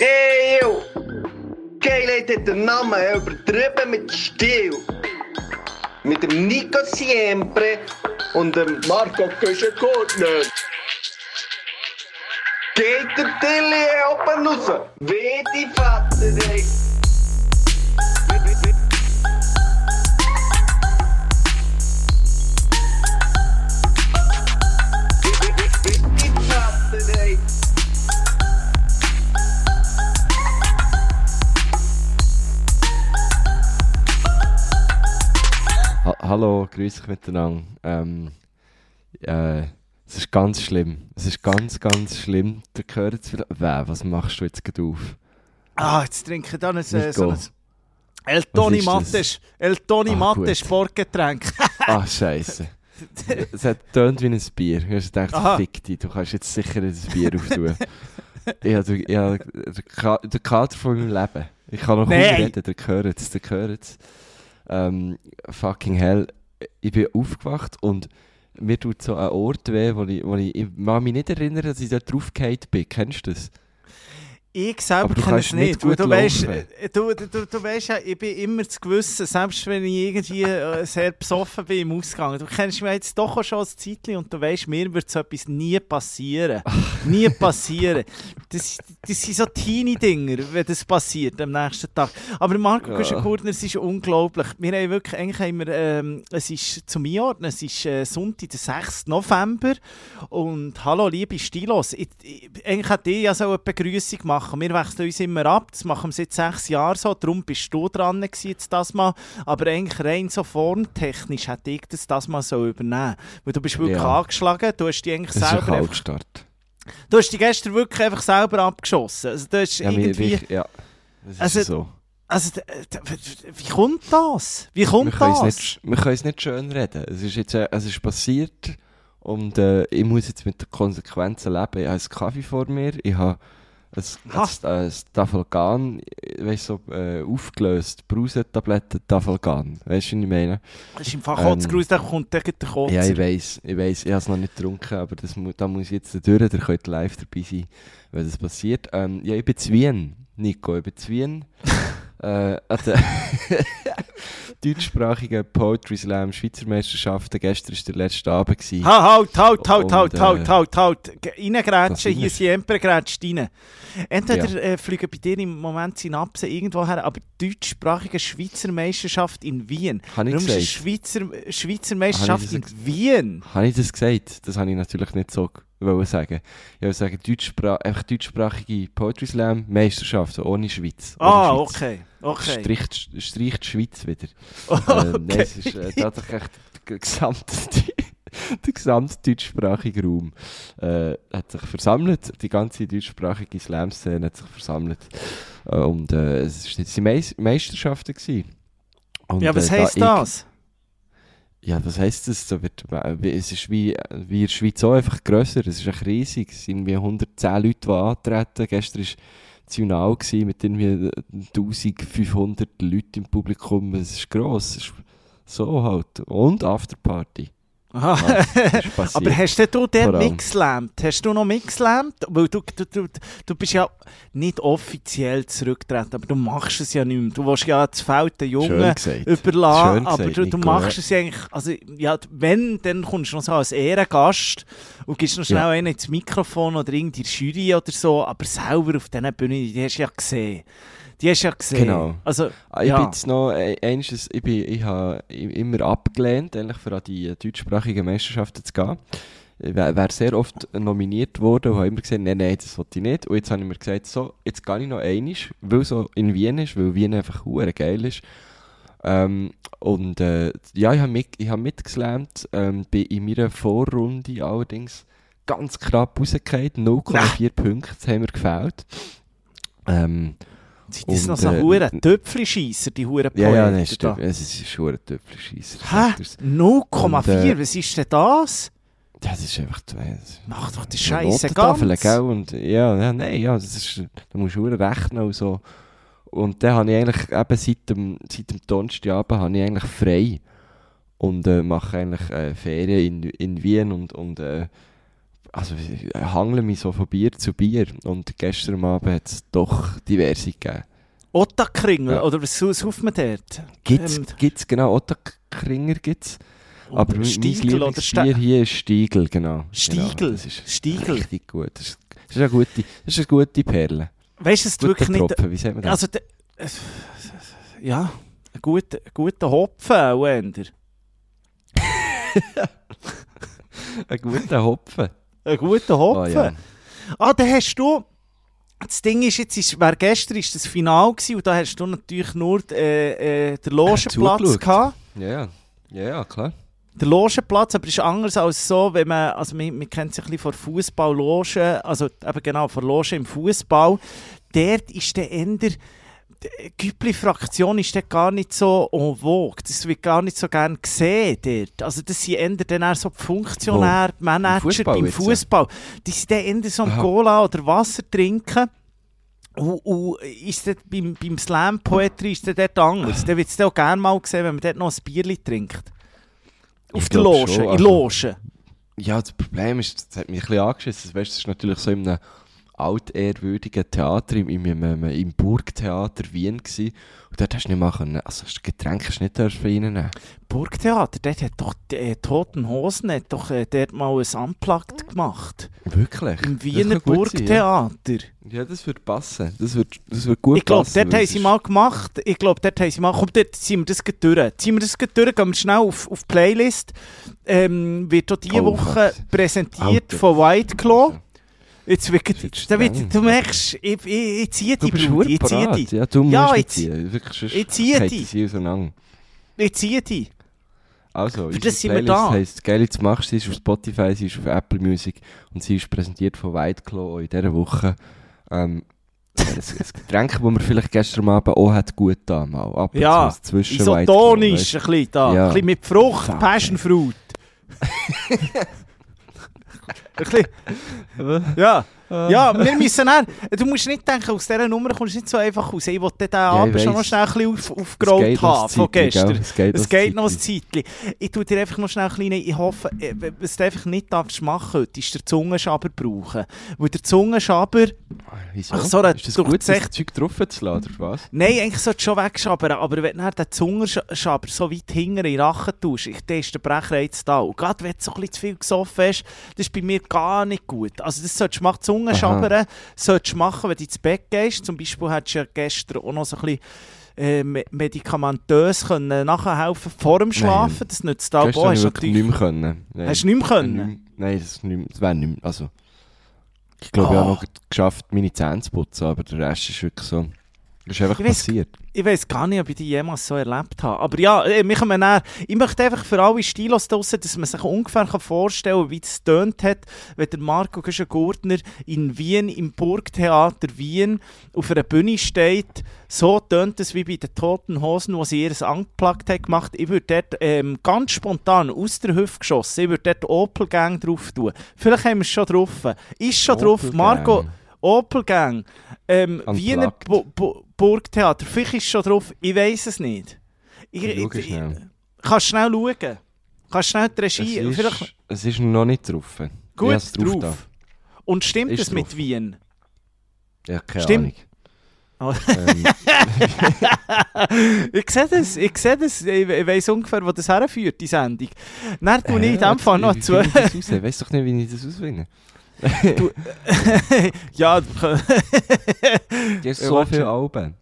Eeuw! Geilheit hat den Namen übertrieben mit Stil. Mit dem Nico Siempre und dem Marco Köschenkortner. Geht der Tilly oben raus? Wie die Vater, ey. Hallo, grüß dich miteinander. Ähm, äh, es ist ganz schlimm. Es ist ganz, ganz schlimm. Der gehört. Weh, was machst du jetzt gerade auf? Ah, jetzt trinke ich dann ein, äh, Nico. so ein El Toni ist Matte, das? El Toni Ah, Matte gut. Sportgetränk. Ah, Scheiße. es hat tönt wie ein Bier. Du hast gedacht, Aha. fick dich, du kannst jetzt sicher ein Bier auftun. ich habe den Ka- den Kater von meinem Leben. Ich kann noch kaum reden, der gehört es, der gehört es. Ähm, fucking hell. Ich bin aufgewacht und mir tut so ein Ort weh, wo ich, wo ich, ich mich nicht erinnern, dass ich da draufgefallen bin. Kennst du das? Ich selber kenne es nicht nicht. Du, weißt, äh, du, du, du, weißt ja, ich bin immer zu gewissen, selbst wenn ich irgendwie äh, sehr besoffen bin im Ausgang. Du kennst mich jetzt doch auch schon ein Zeitchen und du weißt, mir wird so etwas nie passieren. nie passieren. Das, das sind so Teenie-Dinger, wenn das passiert am nächsten Tag. Aber Marco Ja. Kuschenkurtner, es ist unglaublich. Wir haben wirklich, eigentlich haben wir, ähm, es ist zum Einordnen, es ist äh, Sonntag, der 6. November und hallo liebe Stilos, ich, ich, eigentlich hätte ich ja so eine Begrüßung machen. Wir wechseln uns immer ab, das machen wir seit sechs Jahren so, darum bist du dran gewesen jetzt das mal. Aber eigentlich rein so formtechnisch hätte ich das das mal so übernehmen. Weil du bist wirklich Ja. angeschlagen, du hast dich eigentlich ist ein selber einfach, Kaltstart. du hast dich gestern wirklich einfach selber abgeschossen. Also du hast Ja, irgendwie... ich, ja, das ist Also, so. Also, wie kommt das? Wie Wir kommt können, es das? nicht, wir können es nicht schön reden. Es ist jetzt äh, es ist passiert und äh, ich muss jetzt mit den Konsequenzen leben. Ich habe einen Kaffee vor mir, ich habe ein, Ha. ein, ein Tafelgan, weißt so äh, aufgelöst, Brausetabletten Tafelgan. Weißt du, was ich meine? Das ist im Ähm, Kotzgrus, da kommt der der Kotzer. Ja, ich weiß, ich weiß, ich habe es noch nicht getrunken, aber das, da muss ich jetzt durch, da könnt ihr live dabei sein, wenn das passiert. Ähm, ja, ich bin zu Wien, Nico, ich bin zu Wien. Äh, an der deutschsprachigen Poetry Slam Schweizer Meisterschaften. Gestern war der letzte Abend. gewesen. Ha, halt, halt, halt, Und, halt, äh, halt, halt, halt. Reingrätschen, hier siempre grätscht rein. Entweder Ja. äh, fliegen bei dir im Moment Synapsen irgendwo her, aber deutschsprachige Schweizer Meisterschaft in Wien. Habe ich Warum gesagt? Schweizer, Schweizer Meisterschaft in Wien? Habe ich das gesagt? Das habe ich natürlich nicht so wollen sagen. Ich wollte sagen, Deutschspra einfach deutschsprachige Poetry Slam Meisterschaft, ohne Schweiz. Ohne Ah, Schweiz. okay, okay. Streicht die Schweiz wieder. Äh, nein, es ist äh, tatsächlich echt der gesamte, der gesamte deutschsprachige Raum äh, hat sich versammelt. Die ganze deutschsprachige Slam-Szene hat sich versammelt. Äh, und äh, es waren Meis Meisterschaften. Gewesen. Und, Ja, was äh, da heisst ich- das? Ja, was heisst das? So wird, es ist wie, wie in der Schweiz auch einfach grösser. Es ist echt riesig. Es sind irgendwie 110 Leute, die antreten. Gestern war Zunal gewesen mit irgendwie 1500 Leuten im Publikum. Es ist gross. Es ist so halt. Und Afterparty. Aha. Aber hast du den mitgeslammt? Hast du noch mitgeslammt? Weil du, du, du, du bist ja nicht offiziell zurückgetreten, aber du machst es ja nicht mehr. Du willst ja das Feld den Jungen überlassen, aber du, du machst es ja eigentlich, also ja, wenn, dann kommst du noch so als Ehrengast und gibst noch schnell Ja. einen ins Mikrofon oder irgendwie die Jury oder so, aber selber auf diesen Bühnen, die hast du ja gesehen. Die hast du ja gesehen. Genau. Also, Ah, Ich ja. bin jetzt noch, äh, ich, bin, ich habe immer abgelehnt, eigentlich für die deutschsprachigen Meisterschaften zu gehen. Ich wäre wär sehr oft nominiert worden und habe immer gesagt, nein, nein, das wollte ich nicht. Und jetzt habe ich mir gesagt, so, jetzt gehe ich noch einisch, weil es so in Wien ist, weil Wien einfach geil ist. Ähm, und äh, ja, ich habe mit, ich hab mitgeslammt, ähm, bin in meiner Vorrunde allerdings ganz knapp rausgefallen, 0,4 Punkte haben mir gefällt. Ähm, sind das und, noch so äh, hure Töpfelscheisser, die hure ja, ja, nein, da? stimmt. Es ist ein Töpfelscheisser. Hä? Und, 0,4? äh, Was ist denn das? Ja, das ist einfach... Das Mach doch die Scheiße ganz. gell? Und, ja, ja, nein, ja, das ist... Da musst du rechnen und so. Und dann habe ich eigentlich eben seit dem, seit dem Donnerstagabend habe ich eigentlich frei. Und äh, mache eigentlich äh, Ferien in, in Wien und, und äh, also ich hangle mich so von Bier zu Bier und gestern Abend hat es doch diverse gegeben. Ottakringel, Ja. oder was sauft man dort? Gibt's, Ähm, gibt's genau, Ottakringer gibt's. Aber oder mein Stiegel oder Lieblingsbier hier ist Stiegel, genau. Stiegel, Genau, das ist Stiegel. richtig gut. Das ist, das ist eine gute, das ist eine gute Perle. Weißt du, es wirklich nicht... Tropfen, wie sagt man das? Also, de, äh, ja, ein guter, guter Hopfen auch eher. ein guter Hopfen. Ein guter Oh, Hopfen. ja. Ah, da hast du. Das Ding ist, jetzt ist, wer gestern ist das Final gewesen, und da hast du natürlich nur äh, äh, den Logenplatz gehabt. ja, ja. Ja, klar. Der Logenplatz, aber ist anders als so, wenn man, also man, man kennt sich ein bisschen von Fußball-Logen, also eben genau, von Logen im Fußball. Dort ist der Ender, die Güppli-Fraktion ist dort gar nicht so en vogue. Das wird gar nicht so gern gesehen dort. Also das sind eher dann eher so die Funktionäre, die Manager beim? Fußball. Die sind dann eher so am. Cola oder Wasser trinken. Und, und ist dort beim, beim Slam Poetry ist dort dort anders. Da wird es auch gerne mal gesehen, wenn man dort noch ein Bierli trinkt. Auf der Loge, schon, in Loge. Ja, das Problem ist, das hat mich ein bisschen angeschissen. Weißt, das ist natürlich so in einem altehrwürdigen Theater, im, im, im, im Burgtheater Wien gewesen. Und dort hast du nicht mal können, also das Getränk hast du nicht reinnehmen. Burgtheater, dort hat doch die äh, Toten Hosen hat doch äh, dort mal ein Unplugged gemacht. Wirklich? Im Wiener gut sein, ja. Burgtheater. Ja, das wird passen. Das wird, das wird gut Ich glaube, passen. dort haben sie mal gemacht. Ich glaube, dort haben sie mal. Komm, dort ziehen wir das durch. Ziehen wir das durch, gehen wir schnell auf, auf die Playlist. Ähm, wird auch diese Oh, Woche präsentiert Alter. von White Claw. Jetzt wird, Das wird da wird, streng. du merkst, ich, ich, ich ziehe bist Brut, ich ziehe die. Ja, du musst Ja, ich- ziehen. Wirklich, ich ziehe sie auseinander. Ich ziehe die. Also, Für das sind wir Playlist da. heisst «Geil, jetzt machst du». Sie ist auf Spotify, sie ist auf Apple Music und sie ist präsentiert von Whiteclaw in dieser Woche. Ähm, ein, ein Getränk, das man vielleicht gestern Abend auch hat gut da mal. Ab und Ja, zu zwischen Isotonisch, ein bisschen da. Ja. Ein bisschen mit Frucht, Fuck. Ein bisschen, ja. Ja, wir müssen dann, du musst nicht denken, aus dieser Nummer kommst du nicht so einfach raus. Ich wollte den Abend schon noch schnell ein bisschen auf, aufgerollt haben von gestern. Es geht, Es geht noch ein Zeitchen. Ich tue dir einfach noch schnell ein kleines, ich hoffe, was du einfach nicht darfst machen heute, ist der Zungenschaber brauchen. Weil der Zungenschaber, Wieso? Ach so, ist das gut, das Zeug drauf zu lassen, oder was? nein, eigentlich sollte es schon wegschabern, aber wenn du den Zungenschaber so weit hinten in den Rachen tust, ich, dann ist der Brechreiz da. Und gerade wenn du so ein bisschen zu viel gesoffen hast, das ist bei mir gar nicht gut. Also das solltest du machen, Zungenschabern solltest du machen, wenn du ins Bett gehst. Zum Beispiel hättest du ja gestern auch noch so ein bisschen äh, me- medikamentös können nachhelfen vor dem Schlafen. Das nützt da Gestern auch. habe Hast ich du natürlich- nicht mehr können. Nein. Hast du nicht mehr können? Nein, das, ist nicht mehr- das wäre nicht mehr, also... Ich glaube, ich Ah. habe noch geschafft, meine Zähne zu putzen, aber der Rest ist wirklich so... Das ist einfach Ich weiss- passiert. Ich weiß gar nicht, ob ich die jemals so erlebt habe. Aber ja, wir kommen näher. Ich möchte einfach für alle Stilos draussen, dass man sich ungefähr vorstellen kann, wie es tönt hat, wenn der Marco Gurtner in Wien, im Burgtheater Wien, auf einer Bühne steht. So tönt es wie bei den Toten Hosen, wo sie ihr Unplugged hat gemacht. Ich würde dort ähm, ganz spontan aus der Hüfte geschossen, ich würde dort Opel Gang drauf tun. Vielleicht haben wir es schon drauf. Ist schon drauf. Opel Marco, Gang. Opel Gang. Ähm. Wiener Bu Bu Burgtheater. Vielleicht ist es schon drauf. Ich weiß es nicht. Ich, Ich ich- schnell. Kannst schnell schauen. Kannst schnell die Es Regie. ist, Vielleicht, es ist noch nicht drauf. Ich gut, es drauf. da. Und stimmt Ist es mit drauf. Wien? Ja, keine Stimmt. Ahnung. Oh. ähm, Ich sehe das. Ich sehe das. Ich, ich weiss ungefähr, wo das herführt, die Sendung. Dann tue ich in dem Fall noch ich? Ich weiss doch nicht, wie ich das ausfinde. ja, Die haben Ja, so viele Alben.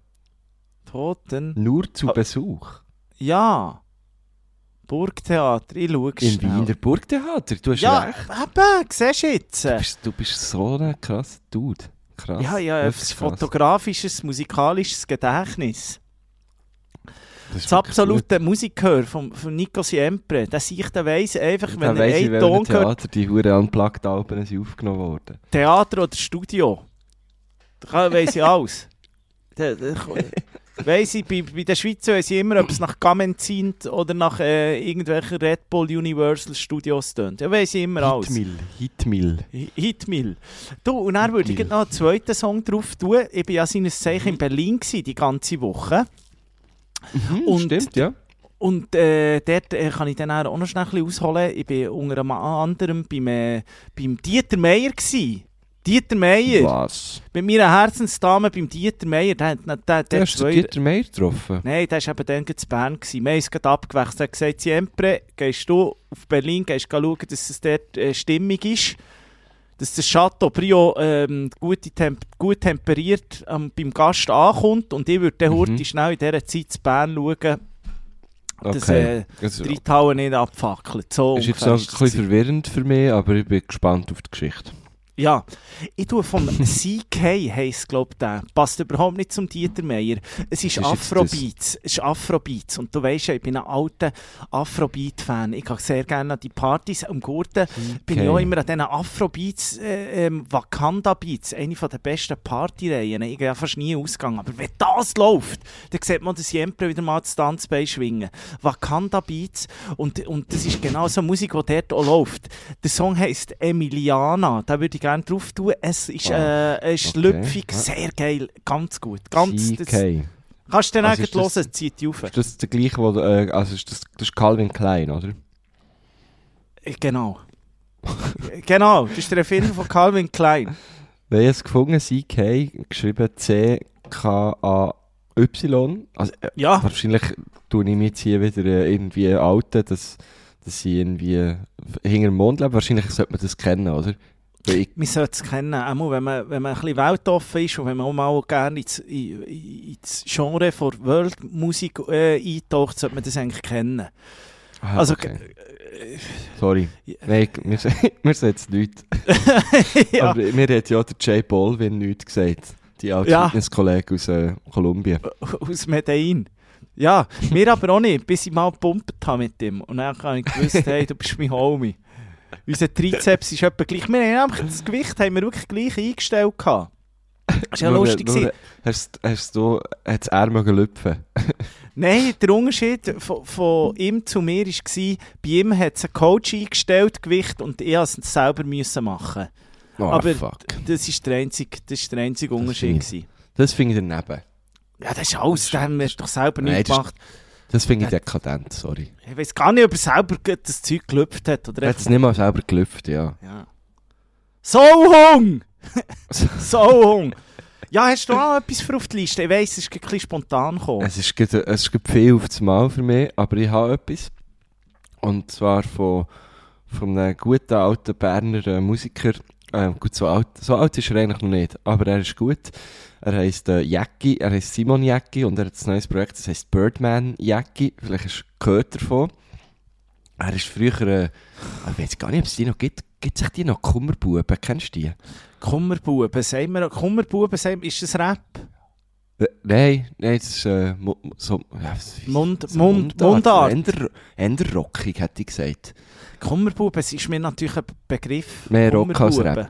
Toten. Nur zu. Besuch. Ja. Burgtheater. Ich schaue Im schnell. Wiener Burgtheater. Du hast Ja, recht. eben. Siehst du jetzt? Du bist, du bist so ein krasser Dude. Krass. Ja, ja, ein Wirklich krass. fotografisches, musikalisches Gedächtnis. Das, ist Das absolute Musikhör von, von Nico Siempre, der sich der weiss einfach, wenn er weiss einen Ton hört, Theater die Huren Unplugged-Alben sind aufgenommen worden. Theater oder Studio, da kann- weiss ich alles. Da, da, weiss ich, bei, bei den Schweizer weiss ich immer, ob es nach Gamenzin oder nach äh, irgendwelchen Red Bull Universal Studios tönt. Da weiss ich immer alles. Hitmill. Hitmill. Hi- Hitmill. Du, und dann würde ich noch einen zweiten Song drauf tun. Ich war ja seines Zeichen in Berlin gewesen, die ganze Woche. Mhm, Und- stimmt, ja. und äh, dort äh, kann ich dann auch noch schnell ein bisschen ausholen. Ich war unter anderem beim, äh, beim Dieter Meier. Gewesen. Dieter Meier. Was? Mit meiner Herzensdame beim Dieter Meier. Der, der, der, Du der hast den Dieter Meier getroffen? Nein, der war eben dann in Bern. Gewesen. Wir haben uns gerade abgewechselt. Er hat gesagt, Siempre, gehst du auf Berlin, gehst schauen, dass es dort äh, stimmig ist. Dass das Chateaubriand ähm, gut, temp gut temperiert ähm, beim Gast ankommt. Und ich würde dann Mhm. heute schnell in dieser Zeit in Bern schauen, dass Okay. äh, die Reithauen nicht abfackeln. So ist jetzt auch ein bisschen verwirrend für mich, aber ich bin gespannt auf die Geschichte. Ja, ich tue vom CK heisst glaube der. Passt überhaupt nicht zum Dieter Meier. Es ist Afrobeats. Es ist Afrobeats. Und du weißt ja, ich bin ein alter Afrobeat-Fan. Ich gehe sehr gerne an die Partys am Gurten. Bin ich Okay. auch immer an diesen Afrobeats, äh, ähm, Wakanda-Beats, eine der besten Partyreihen. Ich gehe ja fast nie ausgegangen. Aber wenn das läuft, dann sieht man das Jempre wieder mal das Tanzbein schwingen. Wakanda-Beats. Und, und das ist genau so Musik, die dort auch läuft. Der Song heisst Emiliana. Da würde ich gerne drauf tun. Es ist, Ah, äh, es ist okay. sehr geil. Ganz gut. Ganz, das, kannst du dann Also das- hören, zieht die auf. Ist das der gleiche, wo, äh, also ist das, das ist Calvin Klein, oder? Äh, Genau. genau, das ist der Erfinder von Calvin Klein. Wir haben es gefunden, CK, geschrieben C-K-A-Y. Also, äh, Ja, wahrscheinlich tue ich mich jetzt hier wieder äh, irgendwie outen, dass, dass ich irgendwie hinter dem Mond lebe. Wahrscheinlich sollte man das kennen, oder? Ich, man sollte es kennen. Einmal, wenn man, wenn man ein bisschen weltoffen ist und wenn man auch mal gerne ins, in- in- ins Genre von World-Musik äh, eintaucht, sollte man das eigentlich kennen. ah, Also, okay. äh, Sorry. Ja. Nein, wir, wir sagen jetzt nichts. ja, Aber mir hat ja der Jay Bolvin nichts gesagt. Die alte Ja. Fitnesskollege aus äh, Kolumbien. aus Medellin. Ja, mir aber auch nicht, bis ich mal gepumpt habe mit ihm. Und dann habe ich gewusst, hey, du bist mein Homie. Unser Trizeps ist etwa gleich. Wir haben das Gewicht haben wir wirklich gleich eingestellt. gehabt. Das war ja Nur- lustig. nur-. Hast, hast du, hat's er lüpfen? Nein, der Unterschied von, von ihm zu mir war, bei ihm hat es einen Coach eingestellt, Gewicht, und ich musste es selber müssen machen. Oh, Aber fuck. Das ist der einzige, das ist der einzige Unterschied. Das finde ich daneben. Ja, das ist alles, das haben wir doch selber nicht das ist- gemacht. Das finde ich dekadent, sorry. Ich weiß gar nicht, ob er selber das Zeug gelüpft hat. Oder Er hat es nicht mal selber gelüpft, ja. Ja. So Hung! so Hung! Ja, hast du auch etwas für auf die Liste? Ich weiss, es ist ein bisschen spontan gekommen. Es ist, gerade- es ist viel auf das Mal für mich, aber ich habe etwas. Und zwar von, von einem guten alten Berner äh, Musiker. Ähm, gut, so alt, so alt ist er eigentlich noch nicht, aber er ist gut. Er heisst äh, Jäcki, er heisst Simon Jäcki und er hat ein neues Projekt, das heisst Birdman Jäcki. Vielleicht hast du gehört davon. Er ist früher, äh, ich weiß gar nicht, ob es die noch gibt. Gibt es die noch? Kummerbuben, kennst du die? Kummerbuben, sagen wir, Kummerbuben, ist das Rap? Äh, Nein, nein, das ist äh, so, ja, Mund, so Mund, Mundart. Eher, eher rockig, hätte ich gesagt. Kummerbuben, es ist mir natürlich ein Begriff. Mehr Rock als. Rap.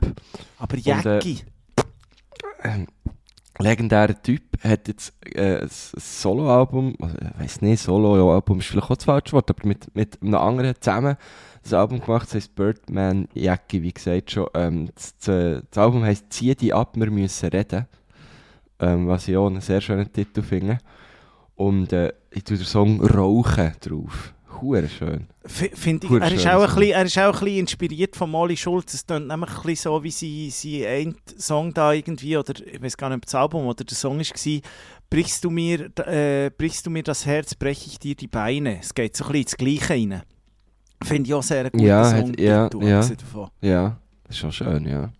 Aber äh, Jäcki. Ähm, legendärer Typ, hat jetzt äh, ein Soloalbum, also, ich weiss nicht, Soloalbum ist vielleicht auch das falsche Wort, aber mit, mit einem anderen zusammen ein Album gemacht, das heisst Birdman Jackie, wie gesagt schon. Ähm, das, das, das Album heisst «Zieh die ab, wir müssen reden», ähm, was ich auch einen sehr schönen Titel finde. Und äh, ich tue den Song «Rauchen» drauf. Hure schön. F- Find ich, Gut er, ist auch ein bisschen, er ist auch ein bisschen inspiriert von Molly Schulz. Es klingt nämlich ein bisschen so, wie sie, sie ein Song da irgendwie, oder ich weiß gar nicht, ob das Album oder der Song war, brichst du mir, äh, brichst du mir das Herz, breche ich dir die Beine. Es geht so ein bisschen ins Gleiche rein. Finde ich auch sehr guten Ja, hat- Song. ja, ja. Davon. Ja, das ist schon schön, ja.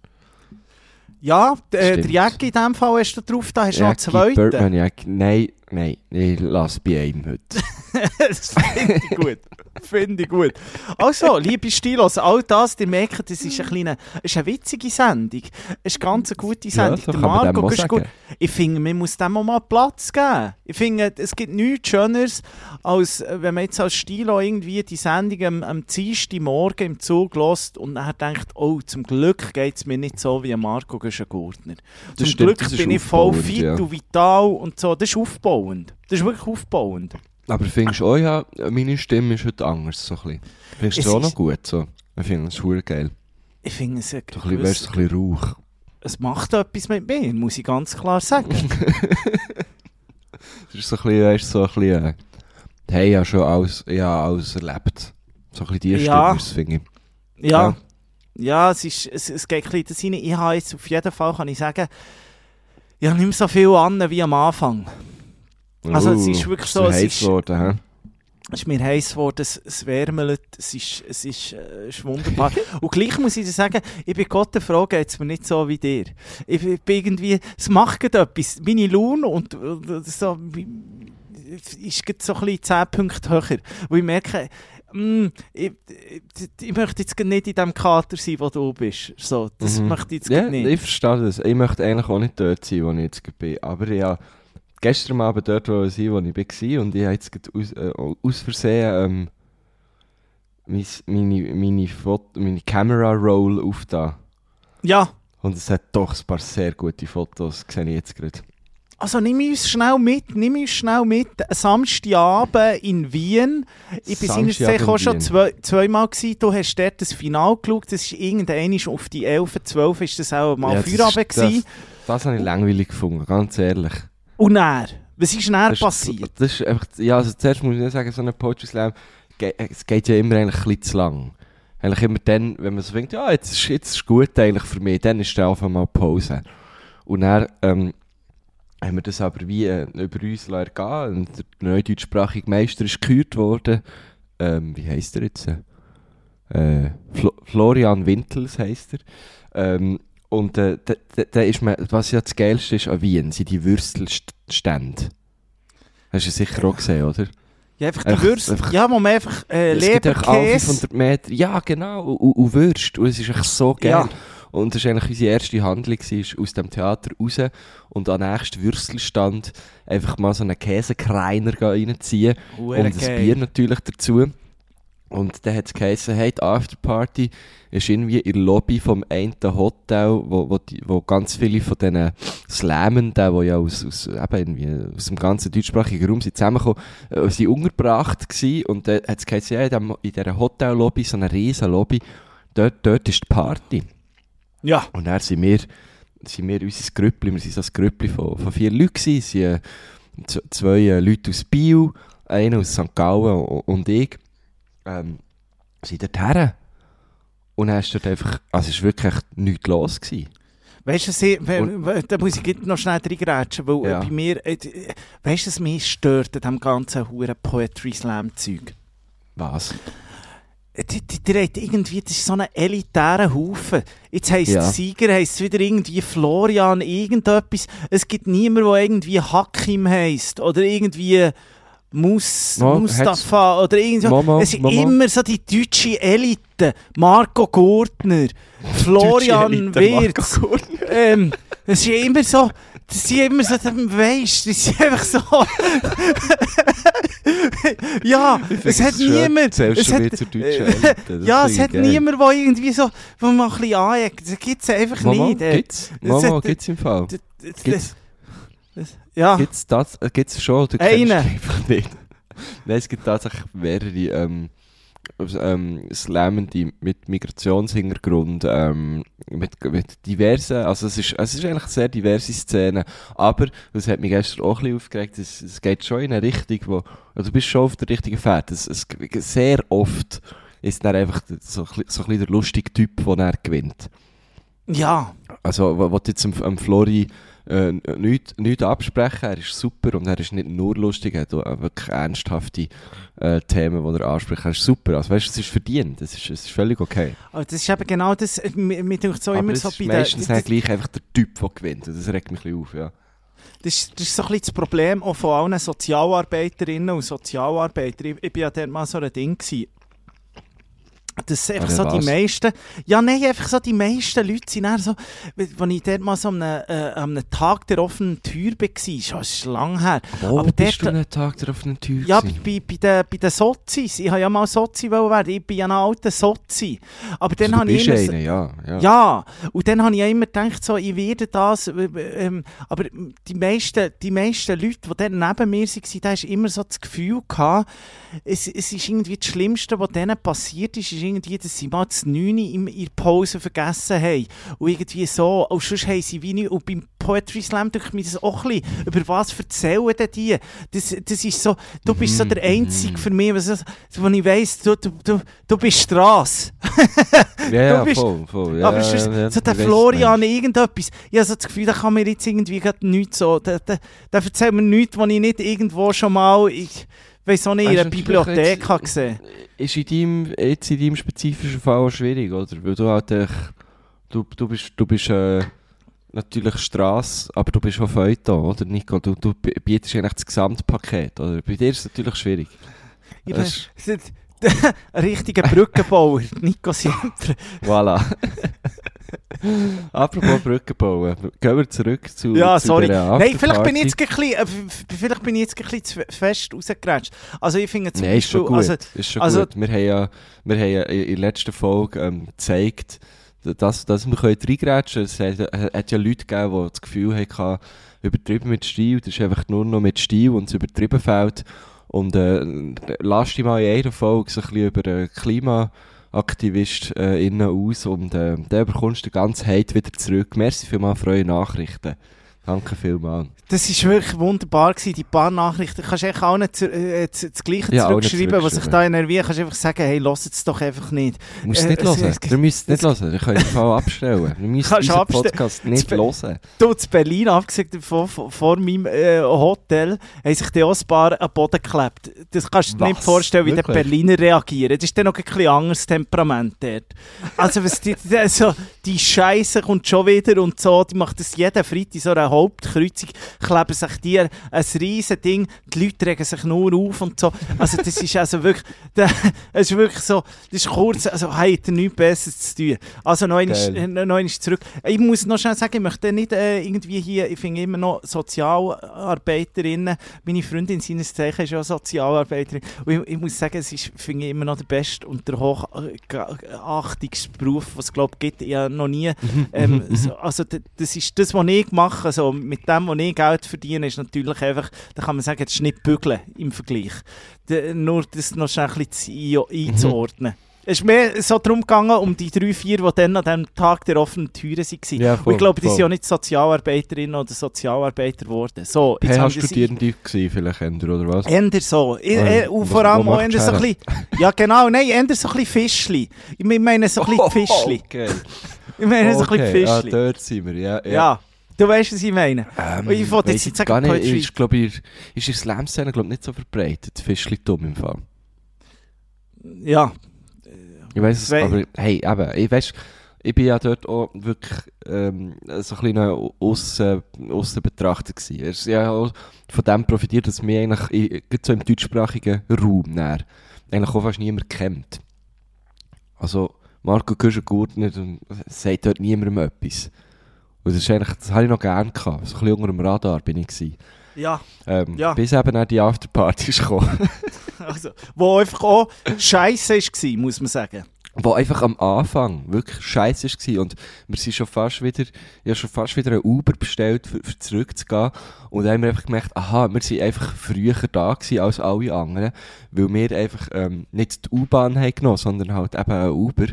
Ja, äh, der. Jacki in dem Fall hast du drauf, da hast du noch einen zweiten. Birdman, Jackie. Nein, nein, ich lasse bei einem heute. das finde ich gut. Finde ich gut. Also, liebe Stilos, all das, ihr merkt, das ist eine, kleine, es ist eine witzige Sendung. Es ist ganz eine gute Sendung. so Der Marco ist gut. Ich finde, man muss dem auch mal Platz geben. Ich finde, es gibt nichts Schöneres, als äh, wenn man jetzt als Stilo irgendwie die Sendung am, am Dienstagmorgen im Zug lässt und dann denkt, oh, zum Glück geht es mir nicht so wie Marco Göschen-Gurtner. Zum stimmt, Glück bin ich voll fit ja. und vital und so. Das ist aufbauend. Das ist wirklich aufbauend. Aber findest du auch, ja, meine Stimme ist heute anders, so ein bisschen. Findest Es du auch noch gut, so? Ich finde es hure geil. Ich finde es, ein bisschen, wärst du ein bisschen rauch. es macht etwas mit mir, muss ich ganz klar sagen. Das ist so ein bisschen, weißt, so ein bisschen, äh, Hey, ja schon alles, ja, alles erlebt. So ein bisschen die Ja. Stimmers, finde ich. Ja. Ja, es, ist, es, es geht ein bisschen das rein. Ich habe jetzt auf jeden Fall, kann ich sagen, ich habe nicht mehr so viel an wie am Anfang. Also, es ist wirklich so, es heiß ist- geworden, hä? Es ist mir heiß geworden, es, es wärmelt, es ist, es ist, äh, ist wunderbar. Und gleich muss ich dir sagen, ich bin Gott der Frage jetzt mir nicht so wie dir. Ich, bin- irgendwie, es macht etwas. Meine Laune und, und so, ist so ein bisschen 10 Punkte höher. Wo ich merke, mm, ich, ich, ich möchte jetzt nicht in dem Kater sein, wo du bist. So, das Mhm. möchte ich jetzt Ja, nicht. ich verstehe das. Ich möchte eigentlich auch nicht dort sein, wo ich jetzt bin. Aber ja, gestern Abend dort wo ich sein, wo ich war und ich habe jetzt aus, äh, aus Versehen ähm, mein, meine, meine, Foto, meine Camera Roll aufgetan. Ja, Und es hat doch ein paar sehr gute Fotos, sehe ich jetzt gerade. Also nimm uns schnell mit, nimm uns schnell mit. Samstagabend in Wien. Ich bin seinerzeit auch schon zwei, zweimal gewesen. Du hast dort das Finale geschaut. Das ist irgendein auf die 11, 12 ist das auch mal Ja, das Feierabend ist- das- gewesen. Das habe ich langweilig gefunden, ganz ehrlich. Und dann? Was ist ist- passiert? Das ist einfach, ja, also zuerst muss ich sagen, so ein Poetry Slam, es geht ja immer eigentlich ein bisschen zu lang. Eigentlich immer dann, wenn man so denkt, ja, jetzt ist, jetzt ist gut eigentlich für mich, dann ist dann einfach mal Pause. Und dann ähm, haben wir das aber wie äh, über uns ergehen und der neue deutschsprachige Meister ist gekürt worden. Ähm, wie heisst er jetzt? Äh, Flo Florian Wintels heisst er. Ähm, und äh, da, da, ist man, was ja das Geilste ist an Wien, sind die Würstelstände. Hast du sicher auch gesehen, oder? Ja, einfach die Würste. Ja, wo man einfach äh, Leberkäse... 500 Meter. Ja, genau. Und, und, Würst. Und es ist echt so geil. Ja. Und das war eigentlich unsere erste Handlung, gewesen, aus dem Theater raus und den nächsten Würstelstand einfach mal so einen Käsekreiner reinziehen. Huere Und ein geil. Bier natürlich dazu. Und dann hat es geheißen, hey, die Afterparty ist irgendwie in der Lobby vom einen Hotel, wo, wo, die, wo ganz viele von diesen Slammenden, die ja aus, aus, eben irgendwie aus dem ganzen deutschsprachigen Raum sind zusammengekommen, äh, sind untergebracht gewesen. Und dann hat es geheißen, ja, in, dieser Hotellobby, so einer riesen Lobby, dort, dort ist die Party. Ja. Und dann sind wir, sind wir unser Grüppli, wir sind so ein Grüppli von, von vier Leuten gewesen, es sind äh, zwei äh, Leute aus Biel, einer aus St. Gallen und, und ich, ähm, sind dort her. Und ist dort einfach, also es war wirklich nichts los gewesen. Weißt du, sie- da muss ich noch schnell reingrätschen, weil Ja. äh, bei mir, äh, äh, weißt du, was mich stört an diesem ganzen huren Poetry Slam Zeug? Was? Die, die, die hat irgendwie, das ist so ein elitärer Haufen. Jetzt heisst Ja. Sieger heisst wieder irgendwie Florian, irgendetwas. Es gibt niemanden, der irgendwie Hakim heisst oder irgendwie Mus, Mo- Mustafa oder irgendwie. Momo, es sind immer so die deutsche Elite. Marco Gurtner, Florian Wirz. ähm, es ist immer so, das sind immer so, weisst, das sind einfach so. ja, es hat niemand. Es du hat, Elite? Das ja, es hat niemand, der irgendwie so, wo man ein bisschen aneckt. Das gibt es einfach Momo, nicht. gibt's? es hat- gibt's im Fall? D- d- Ja, gibt's das? Äh, Gibt's schon? Du Einen. einfach nicht. Nein, es gibt tatsächlich mehrere ähm, ähm, Slammende mit Migrationshintergrund, ähm, mit, mit diversen, also es ist, es ist eigentlich eine sehr diverse Szene, aber, das hat mich gestern auch ein bisschen aufgeregt, es, es geht schon in eine Richtung, wo, also du bist schon auf der richtigen Fährte, es, es, sehr oft ist dann einfach so, so ein der lustige Typ, der er gewinnt. ja. Also, du jetzt am, am Flori äh, nichts nicht absprechen, er ist super und er ist nicht nur lustig, er hat auch wirklich ernsthafte äh, Themen, die er anspricht. Er ist super, also weißt du, es ist verdient, das ist, es ist völlig okay. Aber das ist eben genau das, äh, mir denkt so Aber immer es so ist bei meistens den... dann gleich einfach der Typ, der gewinnt und das regt mich ein bisschen auf, ja. Das ist, das ist so ein bisschen das Problem auch von allen Sozialarbeiterinnen und Sozialarbeitern. Ich, ich bin ja dort mal so ein Ding gewesen. Das sind einfach Oder so die meisten, ja nein, einfach so die meisten Leute sind dann so, als ich dort mal so an einem, äh, an einem Tag der offenen Tür war, schon, das ist lang her, Wo Aber bist dort- du einen Tag der offenen Tür Ja, bei, bei, bei, den, bei den Sozis. Ich wollte ja mal Sozi werden. Ich bin ja ein alter Sozi. Aber dann also, habe ich immer... einer, ja. ja. Ja, und dann habe ich immer gedacht, so, ich werde das, äh, ähm, aber die meisten, die meisten Leute, die dann neben mir waren, da hast immer so das Gefühl gehabt, es, es ist irgendwie das Schlimmste, was denen passiert ist irgendwie, dass sie mal das 9 in ihrer Pause vergessen haben. Und irgendwie so. Und sonst haben sie wie nicht. Und beim Poetry Slam denke ich mir das auch ein bisschen. Über was erzählen denn die? Das, das ist so, du bist so der Einzige für mich, was, wo ich weiss, du, du, du, du bist Strasse. Ja, Du bist- voll, voll. Ja, Aber sonst, ja, so der weiss, Florian, Mensch. irgendetwas. Ich habe so das Gefühl, der kann mir jetzt irgendwie gerade nichts so. Der, der, der erzählt mir nichts, was ich nicht irgendwo schon mal, ich weiß auch nicht, in einer Bibliothek habe gesehen. Ist in deinem, jetzt in deinem spezifischen Fall auch schwierig, oder? Weil du halt echt, du, du bist, du bist äh, natürlich Strasse, aber du bist auch Feuilleton, oder Nico? Du, du bietest eigentlich das Gesamtpaket, oder? Bei dir ist es natürlich schwierig. Ich Das bin ein richtiger Brückenbauer, Nico Siempre. Voilà. Apropos Brücken bauen, gehen wir zurück zu, Ja, zu sorry. Nein, vielleicht bin ich jetzt bisschen, äh, vielleicht bin ich jetzt ein bisschen zu fest rausgerätscht. Also ich finde zum Nein, ist schon Beispiel, gut. also, ist schon also- gut. Wir haben ja, wir haben ja in der letzten Folge ähm, gezeigt, dass, dass wir reingrätschen können. Es hat, hat ja Leute gegeben, die das Gefühl hatten, übertrieben mit Stil, das ist einfach nur noch mit Stil und es übertrieben fällt. Und äh, lass dich mal in einer Folge so ein bisschen über den Klimaaktivist äh, aus und äh, dann bekommst du den ganzen Hate wieder zurück. Merci vielmals für eure Nachrichten. Danke vielmals. Das war wirklich wunderbar, gewesen, die paar Nachrichten. Du kannst echt auch nicht zu, äh, zu, das Gleiche Ja, zurückschreiben, was zurückschreiben. da enerviert. Du kannst einfach sagen, hey, lass es doch einfach nicht. Du musst es Äh, nicht es- hören. es- Ihr müsst es nicht hören. Ihr könnt den Fall abstellen. Kannst unseren abstellen. Podcast nicht Be- hören. Du, in Berlin, davon, vor, vor meinem äh, Hotel, haben sich die auch ein paar an den Boden geklebt. Das kannst du dir nicht vorstellen, wie die Wirklich? Berliner reagieren. Das ist dann noch ein bisschen anderes Temperament dort. Also, was die, die, also, die Scheiße kommt schon wieder und so, die macht das jeden Freitag, so eine Hauptkreuzung, kleben sich die ein riesen Ding, die Leute regen sich nur auf und so. Also, das ist also wirklich, das ist wirklich so, das ist kurz, also, habt ihr nichts Besseres zu tun. Also, noch einmal, zurück. Ich muss noch schnell sagen, ich möchte nicht äh, irgendwie hier, ich finde immer noch Sozialarbeiterinnen, meine Freundin seines Zeichen ist ja Sozialarbeiterin und ich, ich muss sagen, es ist, finde ich, immer noch der beste und der hochachtendste Beruf, was es glaube gibt. Ich habe noch nie, ähm, so, also das ist das, was ich mache, also mit dem, was ich Geld verdiene, ist natürlich einfach, da kann man sagen, das ist nicht bügeln im Vergleich. D nur das noch ein bisschen ein- einzuordnen. Es ist mehr so darum gegangen, um die drei, vier, die dann an diesem Tag der offenen Türen waren. Ja, Und ich glaube, die voll. sind ja nicht Sozialarbeiterinnen oder Sozialarbeiter geworden. So, jetzt sich- PH-Studierende gewesen, vielleicht, Ender, oder was? Eher so. Ich, Ah, äh, und was- vor allem auch eher so ein bisschen... Ja genau, nein, eher so ein bisschen Fischli. Ich meine so ein bisschen Fischli. Okay. Ich meine so ein bisschen Ah, Fischli. dort sind wir, ja. ja. Du weißt, was ich meine. Ähm, ich wollte jetzt nicht sagen, nicht, ist, glaub ich, ist in Slam-Szene, ich, nicht so verbreitet. Fischli-Dumm im Fall. Ja. Ich weiss es, Wei- aber hey, eben, ich weiss, ich bin ja dort auch wirklich ähm, so ein kleiner Aussen, Aussenbetrachter gewesen. Ist ja auch von dem profitiert, dass mich eigentlich in, gerade so im deutschsprachigen Raum näher, eigentlich auch fast niemand kennt. Also, Marco Küschen-Gurtner sagt dort niemandem etwas. Und das, ist eigentlich, das habe ich noch gerne gehabt. So ein bisschen unter dem Radar bin ich gewesen. Ja, Ähm, Ja. Bis eben auch die Afterpartys gekommen. also, wo einfach auch scheiße war, muss man sagen. wo einfach am Anfang wirklich scheiße war. Und wir sind schon fast wieder, ich habe schon fast wieder ein Uber bestellt, für, für zurückzugehen. Und dann haben wir einfach gemerkt, aha, wir sind einfach früher da gewesen als alle anderen, weil wir einfach ähm, nicht die U-Bahn haben genommen, sondern halt eben ein Uber.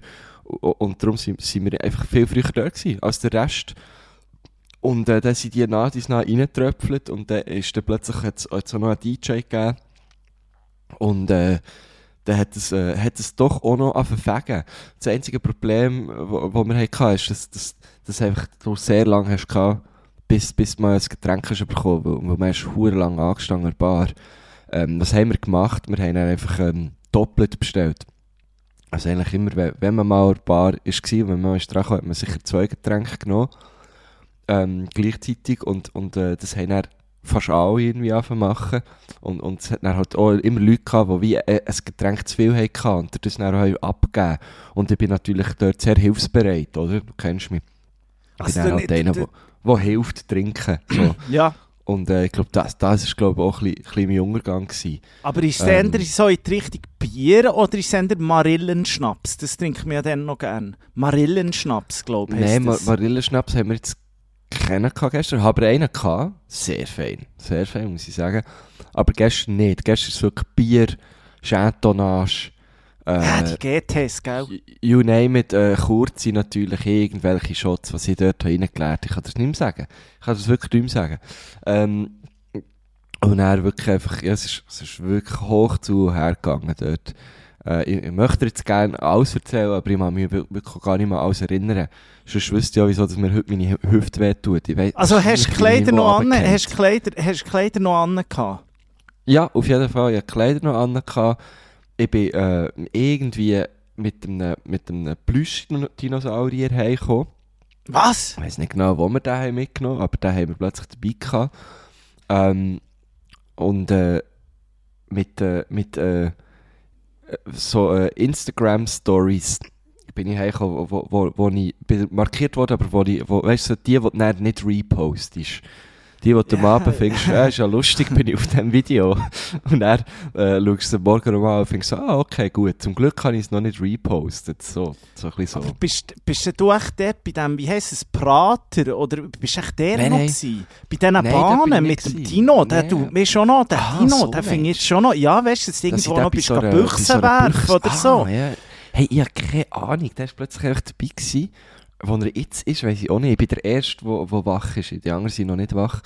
Und darum sind, sind wir einfach viel früher da gewesen als der Rest. Und äh, dann sind die nach nach reingetröpfelt und dann ist dann plötzlich hat's, hat's auch noch einen DJ gegeben. Und äh, dann hat es, äh, hat es doch auch noch angefangen. Das einzige Problem, das wir hatten, ist, dass, dass, dass einfach du sehr lange hast gehabt, bis, bis man ein Getränk hast bekommen weil, weil man ist verdammt lang angestanden Bar. Ähm, was haben wir gemacht? Wir haben einfach ähm, doppelt bestellt. Also eigentlich immer, wenn, man mal an der Bar war, und wenn man mal dran kam, hat man sicher zwei Getränke genommen. Ähm, gleichzeitig. Und, und äh, das haben dann fast alle irgendwie angefangen machen. Und, und es hat dann halt auch immer Leute gehabt, die wie äh, ein Getränk zu viel hatten und das dann auch haben abgegeben Und ich bin natürlich dort sehr hilfsbereit, oder? Du kennst mich. Ich Also bin dann der- halt einer, der- der hilft trinken. So. Ja. Und äh, ich glaube, das, das ist glaub, auch ein bisschen, ein bisschen mein Untergang gewesen. Aber ist Ähm. ähm. so in die Richtung Bier oder ist eher Marillenschnaps? Das trinkt man ja dann noch gern. Marillenschnaps, glaube ich. Nein, Mar. Marillenschnaps haben wir jetzt keinen gehabt gestern. Aber einen gehabt. Sehr fein. Sehr fein, muss ich sagen. Aber gestern nicht. Gestern ist wirklich Bier, Chantonnage, Ja, Äh, die GTs, gell? you name it, äh, kurze natürlich irgendwelche Shots, was ich dort reingelernt Ich kann das nicht mehr sagen. Ich kann das wirklich nicht mehr sagen. Ähm, und er wirklich einfach, ja, es ist, es ist wirklich hoch zu hergegangen dort. Äh, ich, ich möchte jetzt gerne alles erzählen, aber ich kann mich wir- wirklich gar nicht mehr alles erinnern. Sonst wüsste ich ja, wieso dass mir heute meine Hü- Hüfte wehtut. Ich weiss, Also hast du Kleider Niveau noch an? runtergefallen. Hast du Kleider, hast Kleider noch an gehabt? Ja, auf jeden Fall. Ich hatte Kleider noch an. gehabt. Ich bin äh, irgendwie mit einem, mit einem Plüsch-Dinosaurier heimgekommen. Was? Ich weiß nicht genau, wo wir den haben mitgenommen aber den haben wir plötzlich dabei gehabt. Ähm, und äh, mit, äh, mit äh, so äh, Instagram-Stories bin ich heimgekommen, wo, wo, wo ich bin markiert wurde, aber wo ich, wo, weißt du, die, die dann nicht repostest. Die, die du am Ja. Abend findest, ja, ist ja lustig, bin ich auf diesem Video. Und dann äh, schaust du den morgen nochmal und findest so, ah, okay, gut, zum Glück habe ich es noch nicht repostet. So, so ein bisschen so. Aber bist, bist du echt dort bei dem, wie heisst es, Prater? Oder bist du echt der Nein, noch nein. gewesen? Bei diesen Nein, Bahnen mit dem. Dino? Der tut mir schon noch, der Ah, Dino, so der finde ich schon noch, ja, weißt du, dass du irgendwo noch bist, so so so Büchsen einer werfen oder so. Ah, ja. Hey, ich habe keine Ahnung. Der war plötzlich einfach dabei gewesen. Wo er jetzt ist, weiss ich auch nicht. Ich bin der Erste, der, wach ist. Die anderen sind noch nicht wach.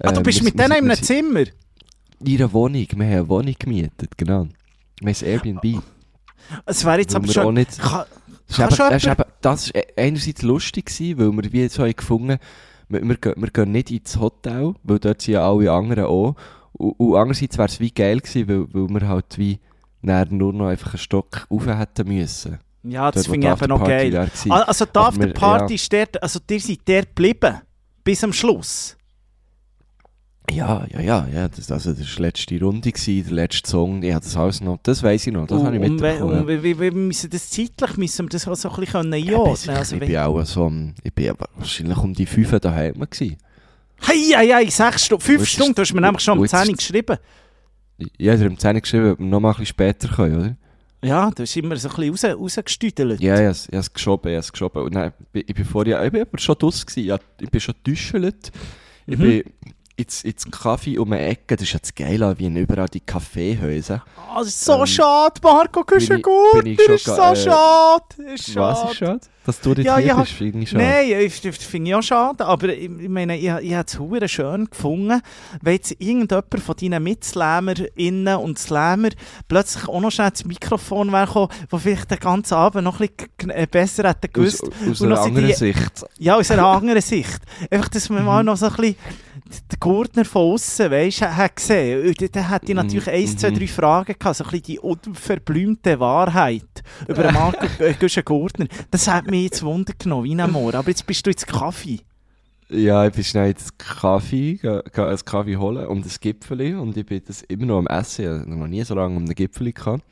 Ah, du Ähm, bist wir- mit denen in einem Zimmer? In einer Wohnung. Wir haben eine Wohnung gemietet, genau. Wir haben ein Airbnb. Es wäre jetzt aber schon... auch nicht- Kann, ist, eben, das, ist eben, das ist e- einerseits lustig gewesen, weil wir wie so haben gefunden wir, wir, gehen, wir gehen nicht ins Hotel, weil dort sind ja alle anderen auch. Und, und andererseits wäre es wie geil gewesen, weil, weil wir halt wie nur noch einfach einen Stock rauf hätten müssen. Ja, das finde ich eben noch geil. Ah. Also die wir- Afterparty ja. ist dort, also ihr seid dort geblieben. Bis am Schluss. Ja, ja, ja, ja. Das, also, das war die letzte Runde, gewesen, der letzte Song. Ja, das alles noch. Das weiß ich noch. Das habe ich mitbekommen. und wie müssen das zeitlich müssen wir das auch so ein bisschen Ja, einordnen bis- also, ich bin auch so, um- ich bin wahrscheinlich um die 5 daheim gewesen. Hey, hey, hey, sechs Stunden, fünf Stunden, du hast mir nämlich schon um und jetzt 10 ist- geschrieben. Ja, ich habe im 10 geschrieben, ob wir noch mal ein bisschen später können, oder? Ja, du hast immer so ein bisschen raus, rausgestüdelt. Ja, ich habe es- geschoben, ich habe es geschoben. Und dann, ich, bin vorher, ich bin aber schon gewesen, ja, ich bin schon getäuschelt. Ich Mhm. bin ins, ins Kaffee um die Ecke, das ist ja das Geile, wie überall die Kaffeehäuser. Ah, das ist so Ähm, schade, Marco, du bist ja gut, bin ich das schon ist so äh, schade. Ist schade. Was ist schade? Dass du nicht Ja, hier bist, finde ich schade. Nein, ich, ich finde ich auch schade, aber ich, ich meine, ich, ich habe es schön gefunden, wenn jetzt irgendjemand von deinen MitslammerInnen und Slammer plötzlich auch noch schnell ins Mikrofon wäre gekommen, der vielleicht den ganzen Abend noch ein bisschen äh, besser hätte Aus, gewusst. aus Und einer anderen die- Sicht. Ja, aus einer anderen Sicht. Einfach, dass man mal noch so ein bisschen Gurtner von außen, weisst, hat gesehen. Dann- hätte ich natürlich Mhm, eins, zwei, mhm. drei Fragen gehabt, so ein bisschen die unverblümte Wahrheit über Marco äh, Güschen Gurtner. Das hat mich jetzt Wunder genommen, wie Moor. Aber jetzt bist du jetzt Kaffee. Ja, ich bin schnell ins Kaffee, ge- ge- ein Kaffee holen und ein Gipfeli und ich bin das immer noch am Essen. Ich habe noch nie so lange um ein Gipfeli gehabt.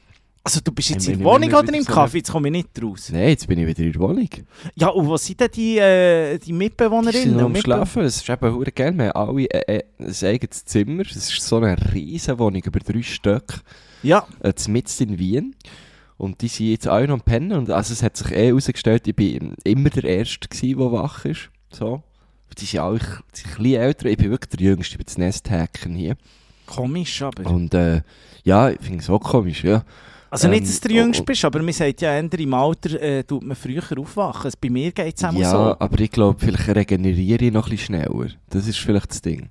Also du bist jetzt in der Wohnung oder im Kaffee? Jetzt komme ich nicht raus. Nein, jetzt bin ich wieder in der Wohnung. Ja, und was sind denn die, äh, die Die sind Mitbewohnerinnen? und am Mitbe- Schlafen. Es ist eben verdammt geil. Wir haben alle äh, äh, ein eigenes Zimmer. Es ist so eine riesige Wohnung über drei Stück. Ja, Äh, mitten in Wien. Und die sind jetzt alle noch am Pennen. Und also es hat sich eh herausgestellt, ich bin immer der Erste gewesen, der wach ist. So. Die sind alle die sind ein bisschen älter. Ich bin wirklich der Jüngste. Ich bin das Nesthacken hier. komisch aber. Und äh, ja, ich finde es auch komisch, ja. Also nicht, Ähm, dass du der Jüngste oh, oh. bist, aber man sagt ja, eher im Alter äh, tut man früher aufwachen. Also bei mir geht es auch Ja, so. aber ich glaube, vielleicht regeneriere ich noch ein bisschen schneller. Das ist vielleicht das Ding.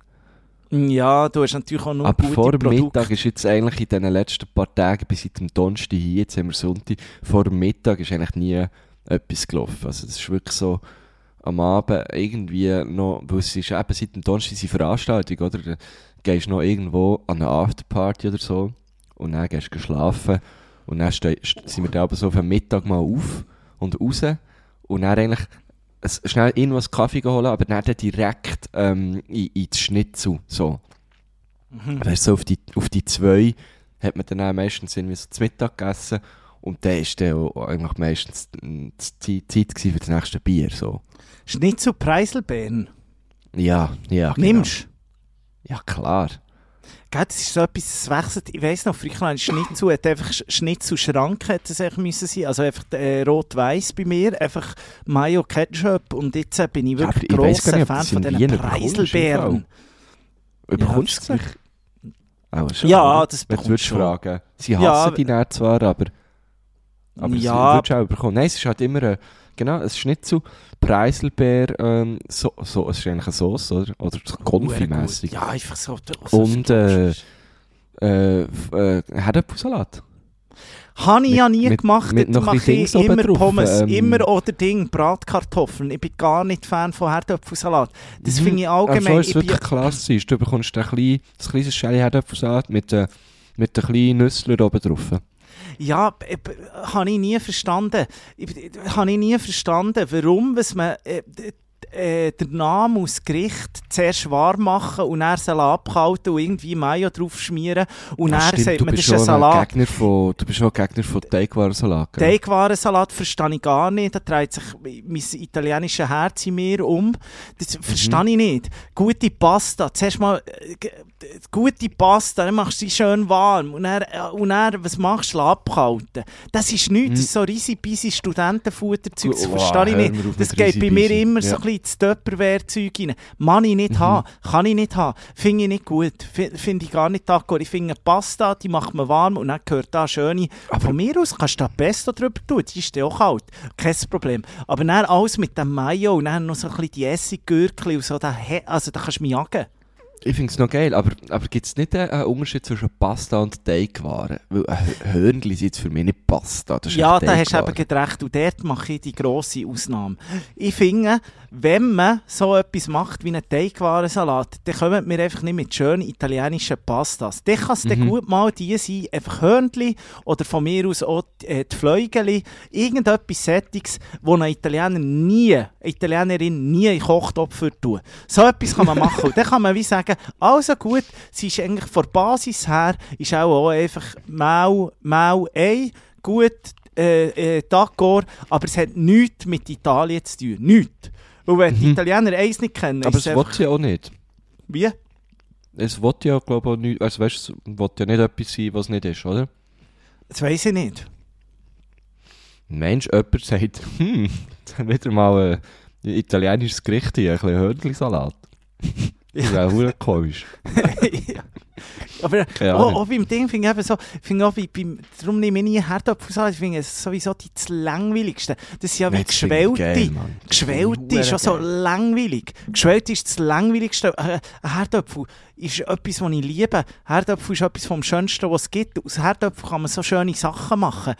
Ja, du hast natürlich auch nur Aber gute vor dem Produkte. Mittag ist jetzt eigentlich in den letzten paar Tagen, bis seit dem Donnerstag hier, jetzt haben wir Sonntag, vor dem Mittag ist eigentlich nie etwas gelaufen. Also das ist wirklich so am Abend irgendwie noch, weil es ist eben seit dem Donnerstag die Veranstaltung, oder? Dann gehst du noch irgendwo an eine Afterparty oder so und dann gehst du schlafen und dann sind wir da aber so auf den Mittag mal auf und raus und dann eigentlich schnell irgendwas Kaffee holen, aber dann direkt ähm, in, in das Schnitzel, so. Mhm. Weißt so auf die, auf die zwei hat man dann meistens irgendwie so zu Mittag gegessen. Und dann war dann eigentlich meistens die Zeit, für das nächste Bier. So. Schnitzel Preiselbeeren. Ja, ja. genau. Nimmst Ja, klar. Gell, das ist so etwas, das wechselt. Ich weiss noch, früher ein Schnitzel hat einfach Sch- Schnitzelschranke hätte es eigentlich müssen sein. Also einfach äh, rot-weiß bei mir, einfach Mayo Ketchup und jetzt äh, bin ich Ja, wirklich aber grosser nicht, ob Fan von diesen Preiselbeeren. Überkommst du es? Auch schon, Ja, das du bekommst schon. fragen. Sie hassen Ja, die nicht zwar, aber Aber Ja. es würdest du auch bekommen. Nein, es ist halt immer ein, genau, ein Schnitzel, Preiselbeer, ähm, so, so, es ist eigentlich eine Sauce, oder? Oder Konfi-mässig. Ja, einfach so. Und, äh, äh, äh, Herdöpfelsalat. Habe ich mit- ja nie mit- gemacht. mit ein mache ich immer drauf, Pommes. ähm. Immer oder Ding, Bratkartoffeln. Ich bin gar nicht Fan von Herdöpfelsalat. Das Mhm. finde ich Also allgemein... ist ich wirklich klassisch. Du bekommst ein, klein, ein kleines Schälchen Herdöpfelsalat mit, äh, mit den kleinen Nüsseln oben drauf. Ja, habe ich nie verstanden. Habe ich nie verstanden, warum was man... Äh, äh, der Name aus Gericht zuerst warm machen und dann Salat abkalten und irgendwie Mayo drauf schmieren und Ah, dann stimmt, sagt du man, das bist ist ein Salat. Gegner von, du bist ein Gegner von Teigwarensalat. gell? Teigwarensalat verstehe ich gar nicht. Da dreht sich mein italienisches Herz in mir um. Das verstehe ich nicht. Gute Pasta. Zuerst mal äh, gute Pasta, dann machst du sie schön warm. Und dann, äh, und dann was machst du? Abkalten. Das ist nichts. Das ist so riesig Studentenfutterzeug. Das Oh, verstehe ich nicht. Das geht bei mir immer so Ja. ein bisschen ins Tupperware-Zeug rein. Mann ich nicht haben. Kann ich nicht haben. Finde ich nicht gut. Finde ich gar nicht d'accord. Ich finde Pasta, die macht man warm und dann gehört da schöne. Von mir aus kannst du da Pesto drüber tun. Die ist ja auch kalt. Kein Problem. Aber dann alles mit dem Mayo und dann noch so ein bisschen die Essiggürkli und so. Da, also da kannst du mich jagen. Ich finde es noch geil, aber, aber gibt es nicht einen, Unterschied zwischen Pasta und Teigwaren? Weil ein Hö- Hörnli sind für mich nicht Pasta, Ja, da hast du eben recht. Und dort mache ich die grosse Ausnahme. Ich finde, wenn man so etwas macht wie einen Teigwarensalat, dann kommen wir einfach nicht mit schönen italienischen Pastas. Dann kann es Mhm. gut mal die sein, einfach Hörnli oder von mir aus auch die, äh, die Fleugeli. Irgendetwas Sättiges, wo ein Italiener nie, eine Italienerin nie in den Kochtopf tun. So etwas kann man machen. Und dann kann man wie sagen, also gut, sie ist eigentlich von der Basis her, ist auch, auch einfach Mau, Mau, Ei, gut, äh, äh, d'accord, aber es hat nichts mit Italien zu tun. Nichts. Und wenn die Mhm. Italiener eins nicht kennen, Aber es einfach... sie auch nicht. Wie? Es will ja, glaube ich, auch nicht, also weißt, es ja nicht etwas sein, was nicht ist, oder? Das weiß ich nicht. Mensch, jemand sagt, hm, jetzt haben wir wieder mal ein italienisches Gericht hier, ein bisschen Hörnli-Salat. Das wäre auch komisch. Ja. Aber auch, auch beim Ding finde ich eben so, finde auch bei, beim, darum nehme ich nie Herdöpfelsalat, ich finde es sowieso die das langweiligste. Das sind ja wie Geschwellte. ich Geschwellte ist schon so langweilig. Geschwellte ist das langweiligste. Äh, Ein Herdöpfel ist etwas, was ich liebe. Herdöpfel ist etwas vom Schönsten, was es gibt. Aus Herdöpfel kann man so schöne Sachen machen.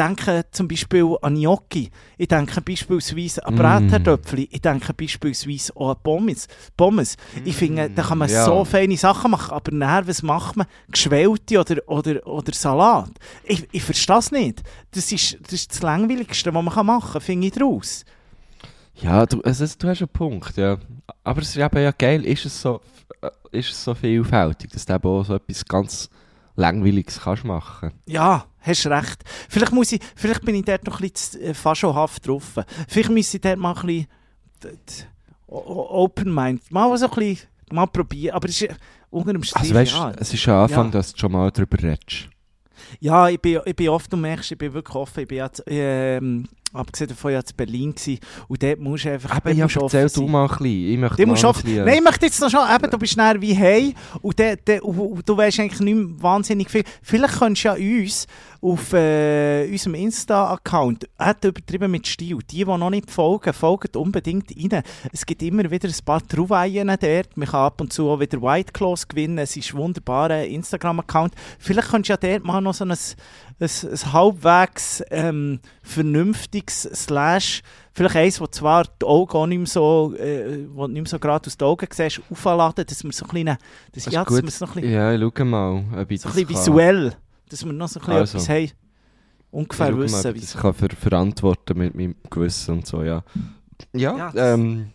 Denke zum Beispiel an Gnocchi. Ich denke beispielsweise an Mm. Ich denke beispielsweise auch an Pommes. Pommes. Ich finde, da kann man ja. so feine Sachen machen. Aber nachher, was macht man? Geschwellte oder, oder, oder Salat? Ich, ich verstehe es nicht. Das ist, das ist das Langweiligste, was man machen kann, finde ich daraus. Ja, du, also, du hast einen Punkt, ja. Aber es ist eben ja geil, ist es so, äh, ist es so vielfältig, dass du eben auch so etwas ganz Langweiliges kannst machen. Ja, hast recht. Vielleicht, muss ich, vielleicht bin ich dort noch ein bisschen äh, faschohaft drauf. Vielleicht müsste ich dort mal ein bisschen open mind, mal so ein bisschen mal probieren. Aber es ist unter dem Strich, Also weißt, ja. es ist ja Anfang, Ja. dass du schon mal darüber redest. Ja, ich bin, ich bin oft, du merkst, ich bin wirklich offen. Ich bin jetzt, ähm, abgesehen davon, ja in Berlin gewesen. Und dort musst du einfach Eben, du erzähl du mal ein bisschen. Ich möchte musst offen- bisschen, Nein, ich möchte jetzt noch schon, eben, du bist näher wie hey und, de, de, und du weißt eigentlich nicht mehr wahnsinnig viel. Vielleicht könntest du ja uns auf äh, unserem Insta-Account, hat übertrieben mit Stil, die, die noch nicht folgen, folgen unbedingt rein. Es gibt immer wieder ein paar Trouvaillen dort, man kann ab und zu auch wieder White Claws gewinnen, es ist ein wunderbarer Instagram-Account. Vielleicht könntest du ja dort mal noch so ein, ein, ein halbwegs ähm, vernünftiges Slash Vielleicht eins, wo zwar die Augen auch nicht mehr so, äh, wo nicht mehr so gerade aus den Augen siehst, aufladen, dass wir so ein bisschen, das, das ja, dass wir noch ein bisschen, Ja, schau mal, ob ich so ein das bisschen visuell, dass wir noch so ein bisschen Also. etwas haben, ungefähr mal, wissen, wie ich das kann ver verantworten mit meinem Gewissen und so, ja. Ja, Ja, das- ähm,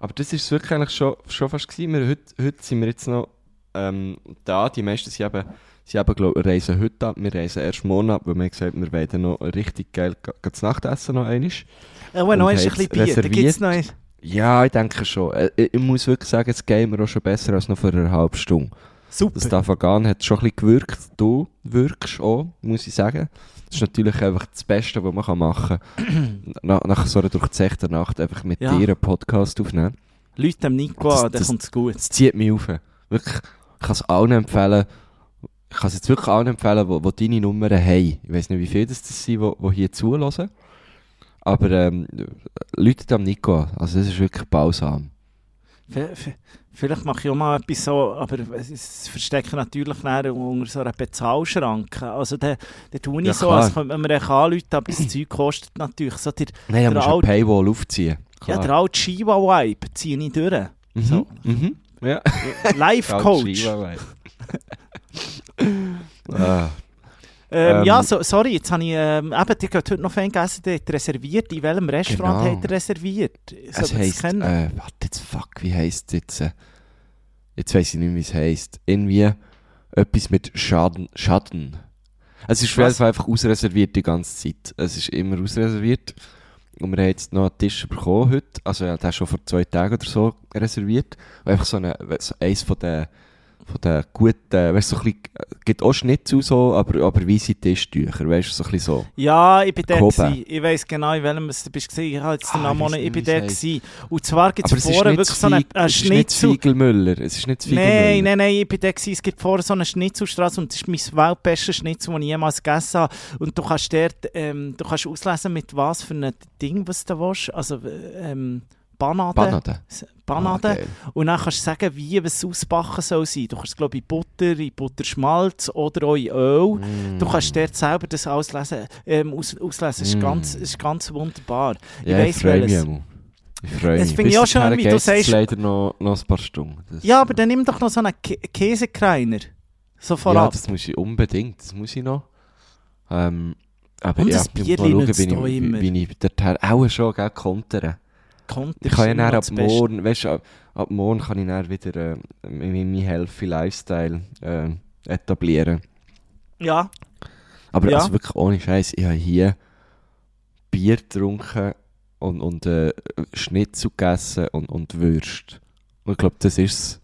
aber das ist es wirklich eigentlich schon, schon fast gewesen. Wir, heute, heute sind wir jetzt noch ähm, da, die meisten sind eben, sind eben glaub, reisen heute ab, wir reisen erst morgen ab, weil wir haben gesagt wir wollen noch richtig geil ga- ga zu Nacht essen noch einmal. Ja, und noch ein bisschen Bier, da gibt es noch ein, Ja, ich denke schon. Äh, Ich ich muss wirklich sagen, es geht mir auch schon besser als noch vor einer halben Stunde. super. Das Dafagan hat schon ein bisschen gewirkt. Du wirkst auch, muss ich sagen. Das ist natürlich einfach das Beste, was man machen kann. nach, nach so einer durchzechten Nacht einfach mit Ja. dir einen Podcast aufnehmen. Leute dem Nico Das- an, dann das- kommt es gut. Das zieht mich auf. Wirklich, ich kann es allen empfehlen. Ich kann es jetzt wirklich allen empfehlen, die, die deine Nummern haben. Ich weiß nicht, wie viele das, das sind, die, die hier zulassen. Aber ähm, Leute am Nico. Also, das ist wirklich balsam. Vielleicht mache ich auch mal etwas so, aber es verstecke natürlich nachher unter so einer Bezahlschranke. Also dann, dann tue ich Ja, so, klar. als könnte man echt anrufen, aber das Zeug kostet natürlich so der, Nein, da musst du eine Paywall aufziehen. ja, Klar. der alte Shiva-Vibe ziehe ich durch. mhm. so. Mhm. Ja. Life-Coach. ah. Ähm, Ähm, ja, so, sorry, jetzt habe ich, ähm, eben, die heute noch fein gegessen, die hat reserviert. In welchem Restaurant Genau. hat er reserviert? Soll Es heisst, kennen? äh, warte jetzt, fuck, wie heisst es jetzt? Äh, jetzt weiss ich nicht, wie es heisst. Irgendwie etwas mit Schaden. Schaden. Es ist Was? Fall einfach ausreserviert die ganze Zeit. Es ist immer ausreserviert. Und wir haben jetzt noch einen Tisch bekommen heute. Also, ja, der schon vor zwei Tagen oder so reserviert. Und einfach so, eine, so eins von den, von den guten, weißt du, so ein bisschen, äh, gibt auch Schnitzel so, aber, aber weisse Tischtücher, weißt du, so ein bisschen so. Ja, ich bin der gewesen. Ich weiss genau, in welchem es du bist gewesen. Ich habe jetzt den Ah, Namen ich Ich bin es gewesen. Und zwar gibt es vorne wirklich so einen Zwieg- einen es ist nicht Schnitzel. Zwiegelmüller. Es ist nicht Zwiegelmüller. Nein, nein, nein, ich bin der gewesen. Es gibt vorne so eine Schnitzelstraße und das ist mein weltbestes Schnitzel, das ich jemals gegessen habe. Und du kannst dort, ähm, du kannst auslesen, mit was für einem Ding, was du willst. Also, äh, ähm, Banade. Banade. Banade. Ah. Und dann kannst du sagen, wie es ausbacken soll sein. Du kannst, glaube ich, in Butter, in Butterschmalz oder auch in Öl. Du kannst dort selber das auslesen. Ähm, aus, auslesen. Es ist, Mm. ganz, es ist ganz wunderbar. Ja, ich ich weiss welches. Ich freue Das mich. finde ich auch dahin wie du sagst- leider noch, noch ein paar Stunden. Das, Ja, aber dann nimm doch noch so einen Kä Käsekreiner. So Ja, vorab. das muss ich unbedingt. Das muss ich noch. Ähm, aber Und ja, das nützt schauen, wie, ich- wie ich dorthin auch schon gell, kontern. Konter Ich kann ja dann ab morgen, weißt du, ab, ab morgen kann ich dann wieder äh, meinen healthy Lifestyle äh, etablieren. Ja, Aber Ja. also wirklich ohne Scheiß, ich habe hier Bier getrunken und, und äh, Schnitzel gegessen und, und Würst. Und ich glaube, das ist es.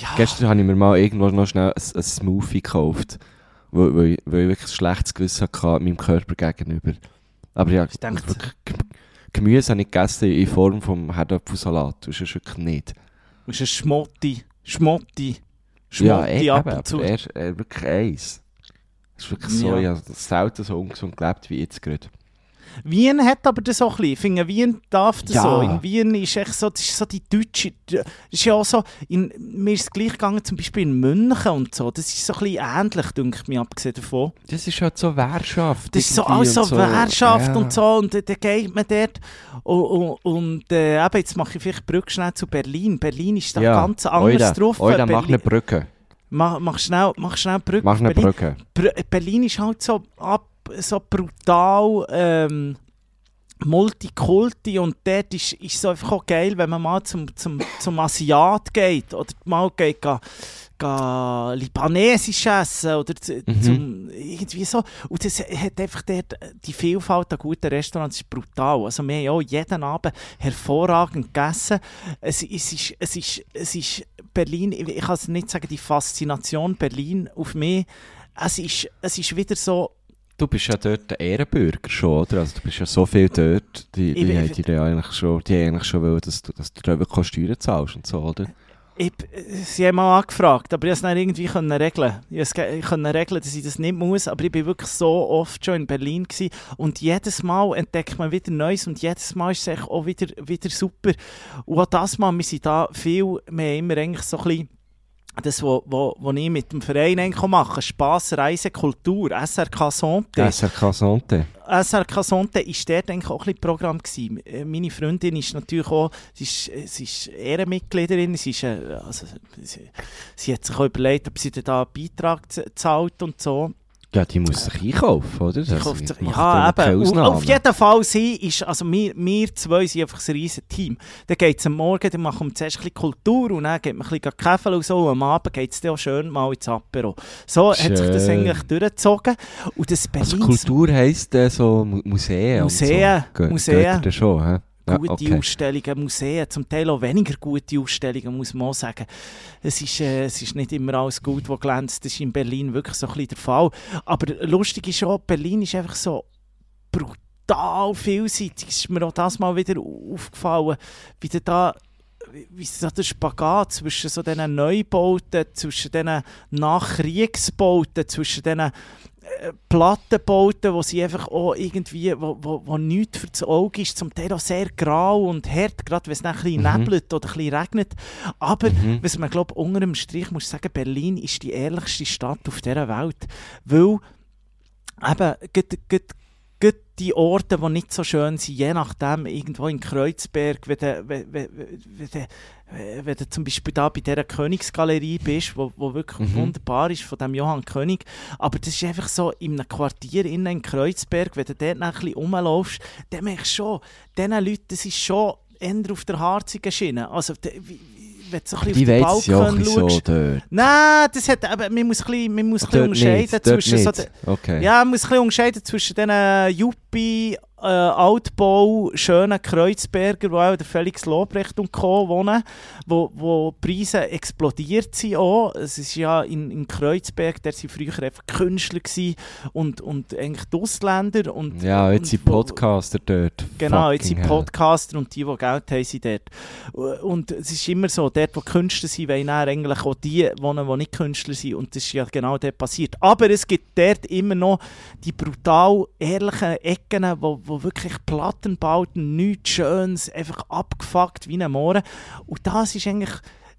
ja. Gestern habe ich mir mal irgendwo noch schnell ein, ein Smoothie gekauft, weil, weil, ich- weil ich wirklich ein schlechtes Gewissen hatte meinem Körper gegenüber. Aber ja, Ich denke- wirklich, Gemüse habe ich gegessen in Form vom Herdöpfelsalat. Das ist wirklich nicht. Du bist ein Schmotti. Schmotti. ja, Schmotti eh, ab eben, und zu. er, er wirklich eins. Es ist wirklich so, Ja. ja. ich habe selten so ungesund gelebt wie jetzt gerade. Wien hat aber das auch ein bisschen. Ich finde, Wien darf das Ja. so. In Wien ist echt so, das ist so die deutsche, das ist ja auch so, in, mir ist es gleich gegangen, zum Beispiel in München und so, das ist so ein bisschen ähnlich, denke ich mir, abgesehen davon. Das ist halt so Wehrschaft. Das ist so alles so Wehrschaft Ja. und so und äh, dann geht man dort und, und, und äh, eben, jetzt mache ich vielleicht Brücke schnell zu Berlin. Berlin ist da ja. ganz anders Oida, drauf. Oida, mach Berlin, eine Brücke. mach, mach schnell, mach schnell Brücke. Mach eine Berlin, Brücke. Br Berlin ist halt so, ab, so brutal ähm, Multikulti und dort ist es so einfach auch geil, wenn man mal zum, zum, zum Asiat geht oder mal geht, ga, ga Libanesisch essen oder Mhm. zum, irgendwie so. Und das hat einfach dort, die Vielfalt an guten Restaurants ist brutal. Also wir haben ja auch jeden Abend hervorragend gegessen. Es, es, ist, es, ist, es ist Berlin, ich ich kann es nicht sagen, die Faszination Berlin auf mich, es ist, es ist wieder so, Du bist ja dort der Ehrenbürger schon, oder? Also du bist ja so viel dort, die, die, haben dir ja eigentlich schon, die eigentlich schon wollen, dass du, dass du da wirklich auch Steuern zahlst und so, oder? Ich, sie haben mal angefragt, aber ich konnte es dann irgendwie können regeln. Ich konnte regeln, dass ich das nicht muss, aber ich bin wirklich so oft schon in Berlin gewesen. und jedes Mal entdeckt man wieder Neues und jedes Mal ist es auch wieder, wieder super. Und auch das Mal, wir sind da viel, wir haben immer eigentlich so ein bisschen das, was wo, wo ich mit dem Verein auch mache, Spass, Reise, Kultur, SRK Sonte. SRK Sante. SRK Sonte war dort eigentlich auch ein Programm. Gewesen. Äh, Meine Freundin ist natürlich auch, sie ist, äh, sie ist Ehrenmitgliederin, sie, ist, äh, also, sie, sie hat sich auch überlegt, ob sie da einen Beitrag zahlt und so. Ja, die muss sich einkaufen, oder? Also, sich, ich mache ja, eben. Auf jeden Fall, sie ist, also wir, wir zwei sind einfach ein riesen Team. Dann geht es am Morgen, dann machen wir zuerst ein bisschen Kultur und dann geht man ein bisschen Kaffee und so. Und am Abend geht es dann auch schön mal ins Apero. So hat sich das Schön. eigentlich durchgezogen. Und das Also Berlins Kultur heisst äh, so Mu- Museen Museen, und so. Museen. Geht dir schon? Gute okay. Ausstellungen, Museen, zum Teil auch weniger gute Ausstellungen, muss man auch sagen. Es ist, äh, es ist nicht immer alles gut, was glänzt. Das ist in Berlin wirklich so ein bisschen der Fall. Aber lustig ist auch, Berlin ist einfach so brutal vielseitig. Es ist mir auch das mal wieder aufgefallen, wie du da wie so der Spagat zwischen so diesen Neubauten, zwischen diesen Nachkriegsbauten, zwischen diesen Plattenbauten, wo sie einfach auch irgendwie, wo, wo, wo nichts für das Auge ist, zum Teil auch sehr grau und hart, gerade wenn es dann ein bisschen Mhm. nebelt oder ein bisschen regnet. Aber, Mhm. was man glaubt, unter dem Strich muss sagen, Berlin ist die ehrlichste Stadt auf dieser Welt, weil eben, die Orte, die nicht so schön sind, je nachdem, irgendwo in Kreuzberg, wenn du, wenn, wenn, wenn, du- wenn du zum Beispiel da bei dieser Königsgalerie bist, wo, wo wirklich Mhm. wunderbar ist, von dem Johann König, aber das ist einfach so in einem Quartier innen in Kreuzberg, wenn du dort noch ein bisschen rumlaufst, dann merkst du schon, diesen Leuten, das ist schon eher auf der harzigen Schiene. Also, wie- wenn du so ein bisschen Die auf bisschen so schaust, dort. Nein, das hat, aber man muss ein bisschen, man muss ein bisschen Dort unterscheiden nicht, zwischen so. Okay. ja, man muss ein bisschen unterscheiden zwischen diesen Yuppie, äh, Altbau, schönen Kreuzberger, wo auch der Felix Lobrecht und Co. wohnen, wo, wo die Preise explodiert sind auch. Es ist ja in, in Kreuzberg, der sind früher einfach Künstler gewesen und, und eigentlich die Ausländer. Und, Ja, jetzt und sind wo- Podcaster dort. Genau, jetzt sind. Podcaster und die, die Geld haben, sind dort. Und es ist immer so, dort, wo Künstler sind, wollen eigentlich auch die wohnen, die nicht Künstler sind. Und das ist ja genau dort passiert. Aber es gibt dort immer noch die brutal ehrlichen Ecken, wo, wo wirklich Plattenbauten, nichts Schönes, einfach abgefuckt wie ein Mohren. Und das ist eigentlich...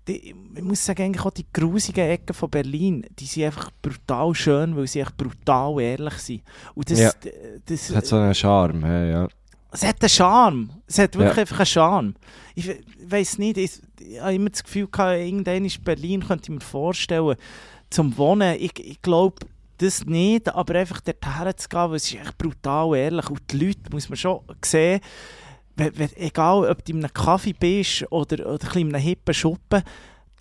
Die, ich muss sagen, eigentlich auch die grusigen Ecken von Berlin, die sind einfach brutal schön, weil sie echt brutal ehrlich sind. Und das, Ja. das, Es hat so einen Charme, ja, ja. es hat einen Charme. Es hat wirklich Ja. einfach einen Charme. Ich we- weiss nicht, ich, ich habe immer das Gefühl gehabt, irgendwann ist Berlin, könnte ich mir vorstellen, zum Wohnen. Ich, ich glaube das nicht, aber einfach dorthin zu gehen, weil es ist echt brutal ehrlich. Und die Leute, muss man schon sehen, wenn, egal ob du in einem Kaffee bist oder, oder ein in einem hippen Schuppen,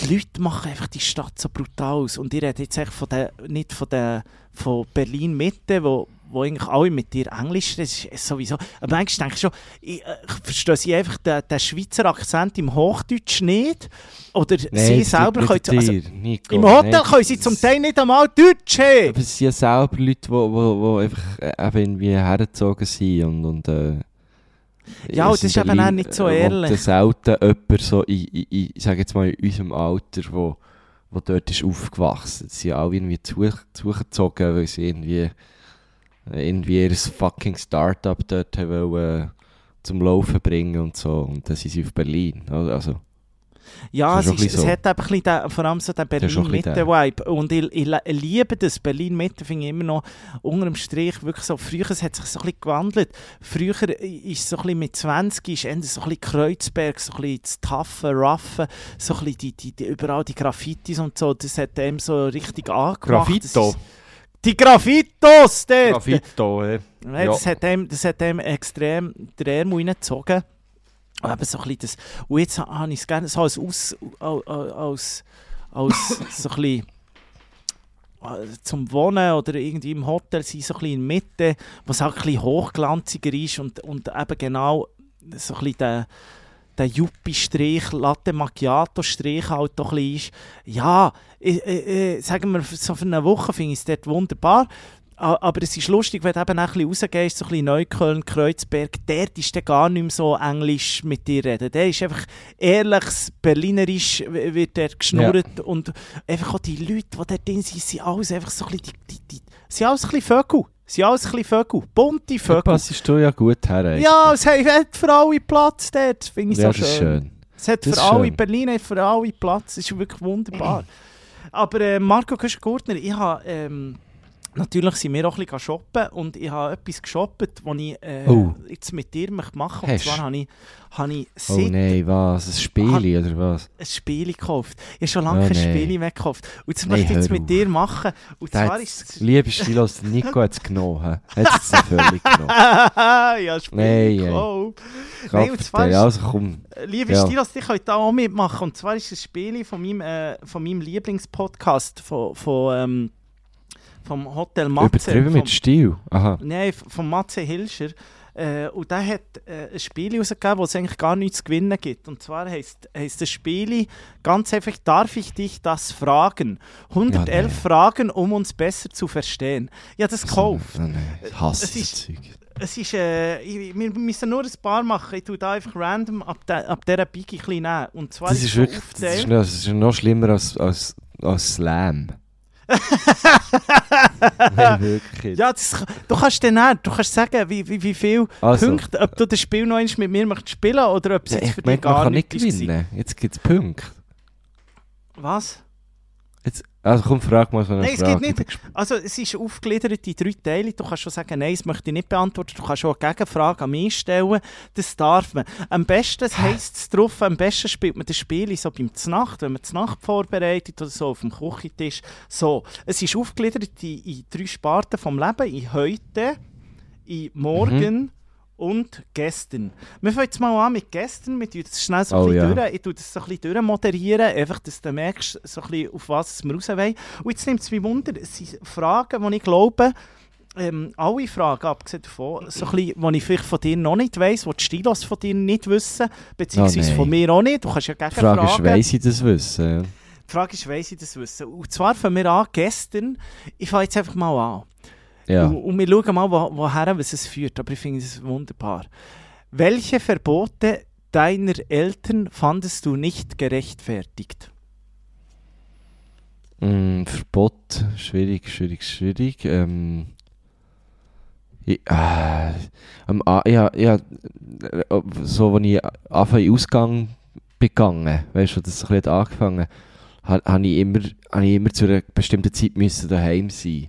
die Leute machen einfach die Stadt so brutal aus. Und ich rede jetzt echt von der, nicht von, der, von Berlin-Mitte, wo, wo eigentlich alle mit dir Englisch das ist sowieso. Aber manchmal denke ich schon, ich, äh, ich verstehe sie einfach den, den Schweizer Akzent im Hochdeutsch nicht. Oder sie das selber können... Also, dir, Nico. Im Hotel Nein, können sie zum Teil nicht einmal Deutsch haben. Aber es sind ja selber Leute, die wo, wo, wo einfach äh, eben irgendwie hergezogen sind und, und äh, Ja, das ist eben auch nicht so äh, ehrlich. Und selten jemand so in, in, ich sage jetzt mal in unserem Alter, wo, wo dort ist aufgewachsen. Sie sind alle irgendwie zu, zugezogen, weil sie irgendwie, irgendwie ihr fucking Start-up dort haben wollen, äh, zum Laufen bringen und so. Und dann sind sie auf Berlin. Also, Ja, es, ist es so. hat eben ein bisschen den, vor allem so den Berlin-Mitte-Vibe. Und ich, ich, liebe das. Berlin-Mitte finde ich immer noch unter dem Strich wirklich so. Früher es hat sich so ein bisschen gewandelt. Früher ist so ein bisschen mit 20 ist eher so ein bisschen Kreuzberg, so ein bisschen das Taffe, Raffe, so ein bisschen die, die, die, überall die Graffitis und so. Das hat dem so richtig angemacht. Das Graffito. Die Graffitos dort! Graffito, ja. Nein, Ja. das, hat dem, das hat dem extrem den Ärmel reingezogen. Und eben so ein bisschen das, und jetzt ha- habe ich es gerne so als, aus, als, als, so ein bisschen äh, zum Wohnen oder irgendwie im Hotel sein, so ein bisschen in der Mitte, was auch ein bisschen hochglanziger ist und, und eben genau so ein bisschen der, der Yuppie-Strich, Latte Macchiato-Strich halt doch ein ist. Ja, äh, äh, sagen wir, so für eine Woche finde ich es dort wunderbar. Aber es ist lustig, wenn du eben auch ein bisschen rausgehst, so ein bisschen Neukölln, Kreuzberg, dort ist der gar nicht mehr so Englisch mit dir reden. Der ist einfach ehrliches Berlinerisch, wird der geschnurrt und einfach auch die Leute, die dort drin sind, sind alles einfach so ein bisschen, die, die, die, sind alles ein bisschen Vögel. Sind alles ein bisschen Vögel. Bunte Da Vögel. passest du ja gut her. eigentlich. Ja, es hat für alle Platz dort, finde ich ja, so das ist schön. es hat Das für alle, schön. Berlin hat für alle Platz. Das ist wirklich wunderbar. Aber äh, Marco Köschen-Gurtner, ich habe... Ähm, natürlich sind wir auch ein bisschen shoppen und ich habe etwas geshoppt, das ich äh, Oh. jetzt mit dir möchte machen Und Hast zwar habe ich, habe ich Oh seit nein, was? Ein Spieli oder was? ein Spiel gekauft. Ich habe schon lange Oh kein nein. Spiel mehr gekauft. Und das Nein, möchte ich jetzt mit auf. dir machen. Und Der zwar ist es... Liebe Stilos, der Nico hat es genommen. Hat es völlig genommen. ja, Spiel Nein, gekauft. Nein, und Gott, zwar ist- also komm. Liebe Ja. Stilos, die könnt da auch mitmachen. Und zwar ist ein Spiel von meinem, äh, von meinem Lieblingspodcast von, von, ähm, vom Hotel Matze. Übertrieben vom, mit Stil. Aha. Nein, von Matze Hilscher. Äh, und der hat äh, ein Spiel rausgegeben, wo es eigentlich gar nichts zu gewinnen gibt. Und zwar heisst, heisst das Spiel ganz einfach, darf ich dich das fragen? 111 Ja, nee. Fragen, um uns besser zu verstehen. Ja, das gekauft. Oh, nein, ich hasse es das ist- Zeug. Es ist, äh, ich, wir müssen nur ein paar machen. Ich tue da einfach random ab, de, ab dieser Biggie ein bisschen nehmen. Und zwar Das ist so wirklich, das ist, noch, das ist noch schlimmer als, als, als Slam. Nein, wirklich. Ja, das, du kannst dann auch, du kannst sagen, wie, wie, wie viel Also. Punkte, ob du das Spiel noch einmal mit mir möchtest spielen oder ob es Ja, jetzt ich für dich gar kann nicht gewinnen. Jetzt gibt es Punkte. Was? Also komm, frag mal so eine Nein, es Frage. geht nicht. Also es ist aufgegliedert in drei Teile. Du kannst schon sagen, nein, das möchte ich nicht beantworten. Du kannst schon eine Gegenfrage an mich stellen. Das darf man. Am besten, heisst es drauf, am besten spielt man das Spiel so beim Znacht, wenn man Znacht vorbereitet oder so auf dem Küchentisch. So, es ist aufgegliedert in, in drei Sparten vom Leben. In heute, in morgen und gestern. Wir fangen jetzt mal an mit gestern. Wir tun das schnell so ein Oh, bisschen ja. durch. Ich tue das so ein bisschen durchmoderieren, einfach, dass du merkst, so ein bisschen, auf was wir raus wollen. Und jetzt nimmt es mich Wunder, es sind Fragen, die ich glaube, ähm, alle Fragen, abgesehen davon, so ein bisschen, die ich vielleicht von dir noch nicht weiss, die die Stilos von dir nicht wissen, beziehungsweise Oh, von mir auch nicht. Du kannst ja Die gerne Frage ist, fragen. weiss ich das wissen? Die Frage ist, weiss ich das wissen? Und zwar fangen wir an, gestern, ich fange jetzt einfach mal an. Ja. Und, und wir schauen mal, wo, woher was es führt. Aber ich finde es wunderbar. Welche Verbote deiner Eltern fandest du nicht gerechtfertigt? Mm, Verbot, schwierig, schwierig, schwierig. Ähm, ich, äh, am A- ja, ja, äh, so, als ich in den Ausgang begangen, weißt du, das ein bisschen angefangen ha- habe ich, immer, ich immer zu einer bestimmten Zeit müssen daheim sein.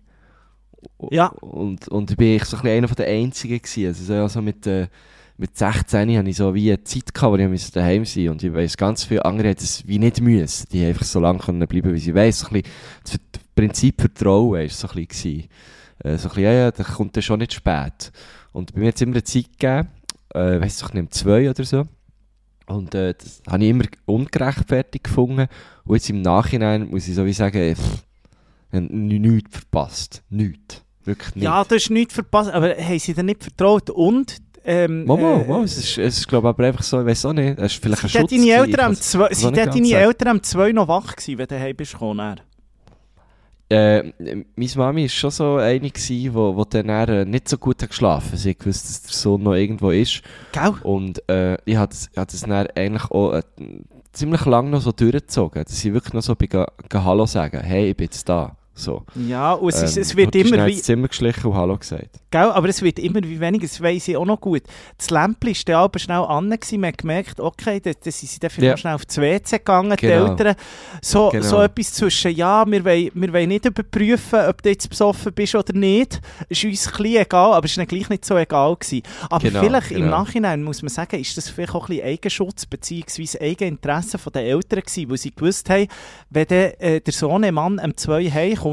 Ja. Und, und bin ich so ein einer der Einzigen gewesen. Also so, also mit, äh, mit 16 hatte ich so wie eine Zeit, gehabt, wo ich musste daheim sein. Und ich weiss, ganz viele andere hätten es wie nicht müssen. Die haben einfach so lange können bleiben, wie sie weiss. So das Prinzip Vertrauen war so ein bisschen. Äh, so ein bisschen, ja, ja, das kommt dann schon nicht spät. Und bei mir hat es immer eine Zeit gegeben, äh, weiss ich nicht, zwei oder so. Und äh, das habe ich immer ungerechtfertigt gefunden. Und jetzt im Nachhinein muss ich so wie sagen, pff, nichts verpasst. Nichts. Wirklich nicht. Ja, du hast nichts verpasst, aber haben sie dir nicht vertraut? Und. Ähm, Mama, äh, Mama, es ist, es ist glaube ich aber einfach so, ich weiß auch nicht, es ist vielleicht ein Schutz. deine Eltern am ich zwei, sind deine. Eltern am zwei noch wach gewesen, wenn du heim bist gekommen? Äh, meine Mami war schon so eine, die wo, wo dann eher, äh, nicht so gut hat geschlafen hat. Sie gewusst, dass der Sohn noch irgendwo ist. Gell? Und äh, ich habe das, hab das dann eigentlich auch äh, ziemlich lange noch so durchgezogen. Dass ich wirklich noch so bin, ga Hallo sagen. Hey, ich bin jetzt da. So. Ja, und es, ist, Ähm, es wird die immer dann wie. ins Zimmer geschlichen und Hallo gesagt. Gell, aber es wird immer wie weniger, das weiss ich auch noch gut. Das Lämpchen war dann aber schnell an, gewesen. man hat gemerkt, okay, da, da sind sie dann vielleicht Ja. schnell aufs WC gegangen, die Genau. Eltern. So, Genau. so etwas zwischen, ja, wir wollen, wir wollen nicht überprüfen, ob du jetzt besoffen bist oder nicht. Ist uns ein bisschen egal, aber es war dann gleich nicht so egal gewesen. Aber Genau, vielleicht im genau. Nachhinein muss man sagen, ist das vielleicht auch ein bisschen Eigenschutz bzw. Eigeninteresse den Eltern gewesen, weil sie gewusst haben, wenn der, äh, der Sohn, ein Mann, um zwei heimkommt,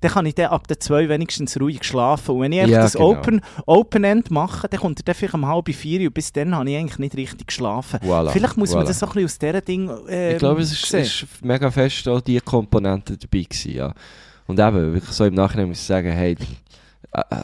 dann kann ich dann ab der zwei wenigstens ruhig schlafen. Und wenn ich Ja, das genau. Open, Open End mache, dann kommt er dann vielleicht um halb vier und bis dann habe ich eigentlich nicht richtig geschlafen. Voilà, Vielleicht muss man voilà. das so ein bisschen aus dieser Ding äh, Ich glaube, es ist, ist mega fest auch die Komponente dabei gewesen, ja. Und eben, wirklich so im Nachhinein muss ich sagen, hey,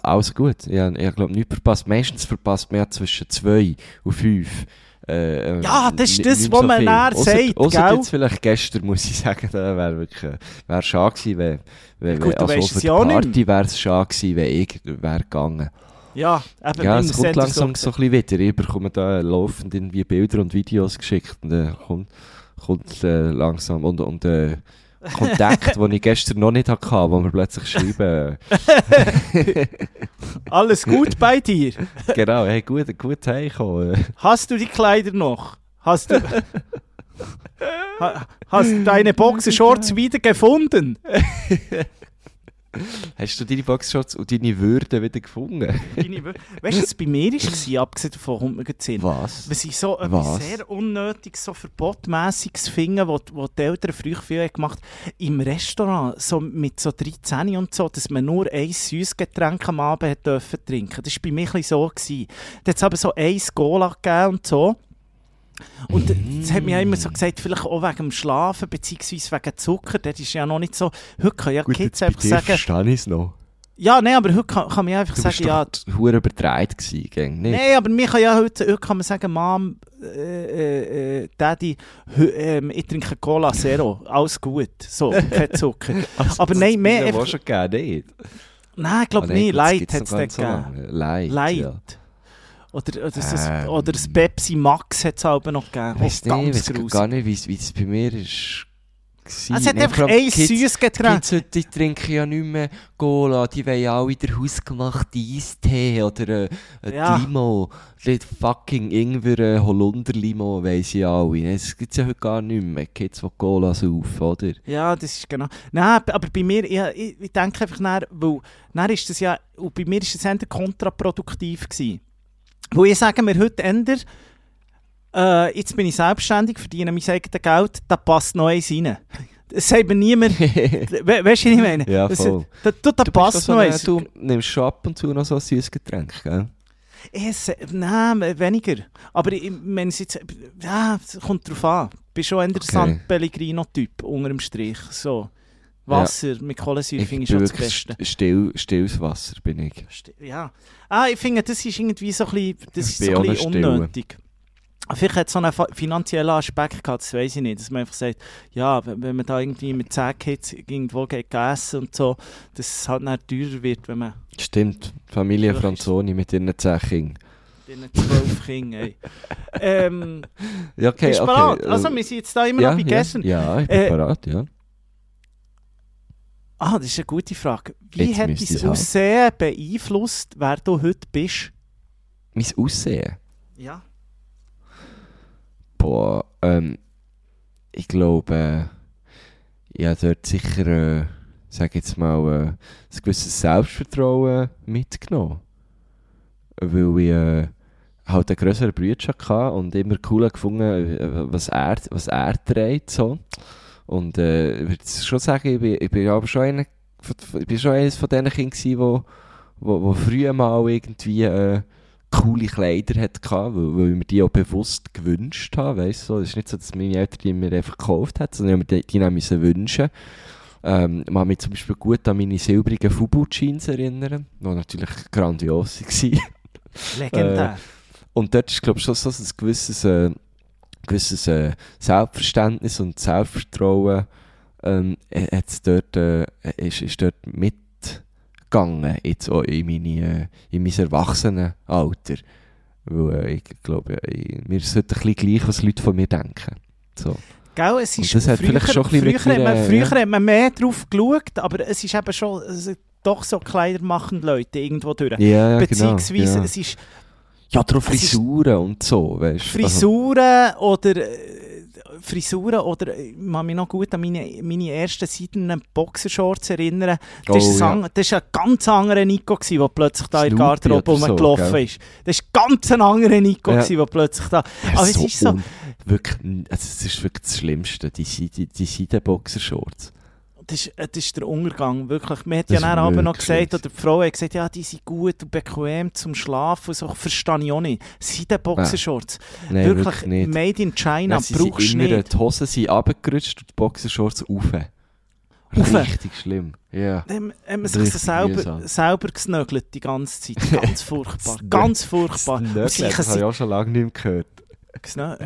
alles gut. Ich, ich glaube, nichts verpasst. Meistens verpasst man ja zwischen zwei und fünf. Äh, äh, Ja, das ist das, was so man Ausser- sagt, gell? jetzt vielleicht gestern, muss ich sagen, da wäre wirklich, äh, wäre schade gewesen, wenn, wenn, Gut, also für die Party wäre es schade gewesen, wenn ich wäre gegangen. Ja, eben, Ja, es kommt langsam so ein bisschen wieder. Ich bekomme da laufend irgendwie Bilder und Videos geschickt und dann kommt, kommt äh, langsam und, und äh, Kontakt, den ich gestern noch nicht hatte, wo wir plötzlich schreiben, Alles gut bei dir? genau, hey, gut, gut heimgekommen. Hast du die Kleider noch? Hast du... Ha- Hast du deine Boxershorts wieder gefunden? Hast du deine Boxshorts und deine Würde wieder gefunden? Deine Weißt du, was bei mir war, abgesehen davon, kommt mir gerade. Was? Was ich so etwas Was? sehr Unnötiges, so Verbotmäßiges finde, was wo die Eltern früher viel haben gemacht im Restaurant, so mit so 13 und so, dass man nur ein Süßgetränk am Abend hat dürfen trinken. Das war bei mir ein so. Gewesen. Da hat es aber so ein Cola gegeben und so. Und das hat mir immer so gesagt, vielleicht auch wegen dem Schlafen, beziehungsweise wegen Zucker, das ist ja noch nicht so. Heute kann ja Gut, Kids einfach sagen, verstehe ich es noch. ja, nein, aber heute kann, kann man ja einfach Du sagen, ja, hure übertreibt gewesen, gell? nicht? Nein, aber mir kann ja heute, heute kann man sagen, Mom, äh, äh, äh, Daddy, ähm, ich trinke Cola Zero, alles gut, so, kein Zucker. aber nein, mehr Das einfach, war schon gegeben, nicht? Nein, ich glaube Ah, nicht. Light hat es nicht gegeben. Light, Light. ja. Oder, oder, Ähm. oder das Pepsi Max hat es auch noch gegeben. Weiss Oh, nicht, ich grusig. gar nicht, wie es bei mir ist. gewesen. Es hat Nein, einfach ein süßes Getränk. Kids heute die trinken ja nicht mehr Cola, die wollen alle den hausgemachten Eistee oder äh, Ja. Limo. Die fucking Ingwer äh, Holunder-Limo weiss ich alle. Das gibt es ja heute gar nicht mehr. Kids, die Cola saufen, oder? Ja, das ist genau. Nein, aber bei mir, ich, ich, denke einfach nach, weil dann ist das ja, und bei mir ist das eher kontraproduktiv gewesen. Wo ich sage mir heute änder, äh, jetzt bin ich selbstständig, verdiene mein eigenes Geld, da passt noch eins rein. Das sagt mir niemand, we weißt du, was ich meine? Ja, Das- voll. Da, da, da Du, bist passt so noch eine- eins. du nimmst schon ab und zu noch so ein süßes Getränk, gell? Es, nein, weniger. Aber meine, es jetzt, ja, es kommt drauf an. Ich bin schon eher der Okay. San Pellegrino-Typ, unter dem Strich. So. Wasser mit Kohlensäure Ich finde ich schon das Beste. st- still, stilles Wasser, bin ich. St- Ja. Ah, ich finde, das ist irgendwie so ein bisschen, das ist so ein bisschen unnötig. Vielleicht hat es so einen finanziellen Aspekt gehabt, das weiß ich nicht. Dass man einfach sagt, ja, wenn man da irgendwie mit 10 Kids irgendwo geht essen und so, dass es halt dann teurer wird, wenn man Stimmt, Familie Franzoni mit ihren zehn Kindern. diesen 12 Kinder ey. ähm, Ja, okay, Bist du okay. bereit? äh, Also, wir sind jetzt da immer ja, noch bei ja, gestern. Ja, ich bin Äh, bereit, ja. Ah, das ist eine gute Frage. Wie Jetzt hat dein ich's haben. Aussehen beeinflusst, wer du heute bist? Mein Aussehen? Ja. Boah, ähm, ich glaube, äh, habe dort sicher, äh, sag jetzt mal, äh, ein gewisses Selbstvertrauen mitgenommen. Weil ich äh, halt einen grösseren Bruder hatte und immer cool gefunden, äh, was er, was er trägt. So. Und äh, ich würde schon sagen, ich bin, ich bin aber schon einer, ich bin schon eines von diesen Kindern, gewesen, wo, wo, wo früher mal irgendwie äh, coole Kleider hatte, weil, weil ich mir die auch bewusst gewünscht habe. Weißt du? Es ist nicht so, dass meine Eltern die mir einfach gekauft haben, sondern ich die, die müssen wünschen. Ähm, ich kann mich zum Beispiel gut an meine silbrigen Fubu-Jeans erinnern, die natürlich grandios waren. Legendär. Und dort ist, glaube ich, schon so ein gewisses, äh, gewisses äh, Selbstverständnis und Selbstvertrauen ähm, äh, hat's dort, äh, ist, ist dort mitgegangen, jetzt auch in, meine, äh, in mein Erwachsenenalter. Weil äh, ich glaube, ich, mir ist heute ein bisschen gleich, was Leute von mir denken. So. Gell, es ist das hat früher, vielleicht schon ein früher, mit hat man, mir, äh, früher ja. hat man mehr drauf geschaut, aber es ist eben schon es doch so kleidermachende Leute irgendwo durch. Ja, ja, Beziehungsweise genau, es ist ja. darum Frisuren und so, weißt du. Frisuren oder äh, Frisuren oder äh, ich kann mich noch gut an meine, meine ersten seidenen Boxershorts erinnern. Das, Oh, ist ja. ein, ein ganz anderer Nico, gewesen, der plötzlich da in der Garderobe so, rumgelaufen gell? ist. Das ist ganz ein anderer Nico, Ja. gewesen, der plötzlich da... Ja, Aber es ist so... Wirklich, also es ist wirklich das Schlimmste, die, Seide- die Seidenboxershorts. Das ist, äh, das ist der Untergang, wirklich. Man hat Das ja dann aber noch gesagt, oder die Frau hat gesagt, ja, die sind gut und bequem zum Schlafen. und So verstehe ich auch nicht. Seiden-Boxershorts. Nein, wirklich, wirklich, nicht. made in China, Nein, sind brauchst du nicht. Die Hosen sind runtergerutscht und die Boxershorts rauf. Rauf? Richtig schlimm. Ja. Dann haben wir sich Richtig so selber, selber gesnögelt die ganze Zeit. Ganz furchtbar. Ganz furchtbar. Sicher das habe ich sind- auch schon lange nicht mehr gehört. Gesnö-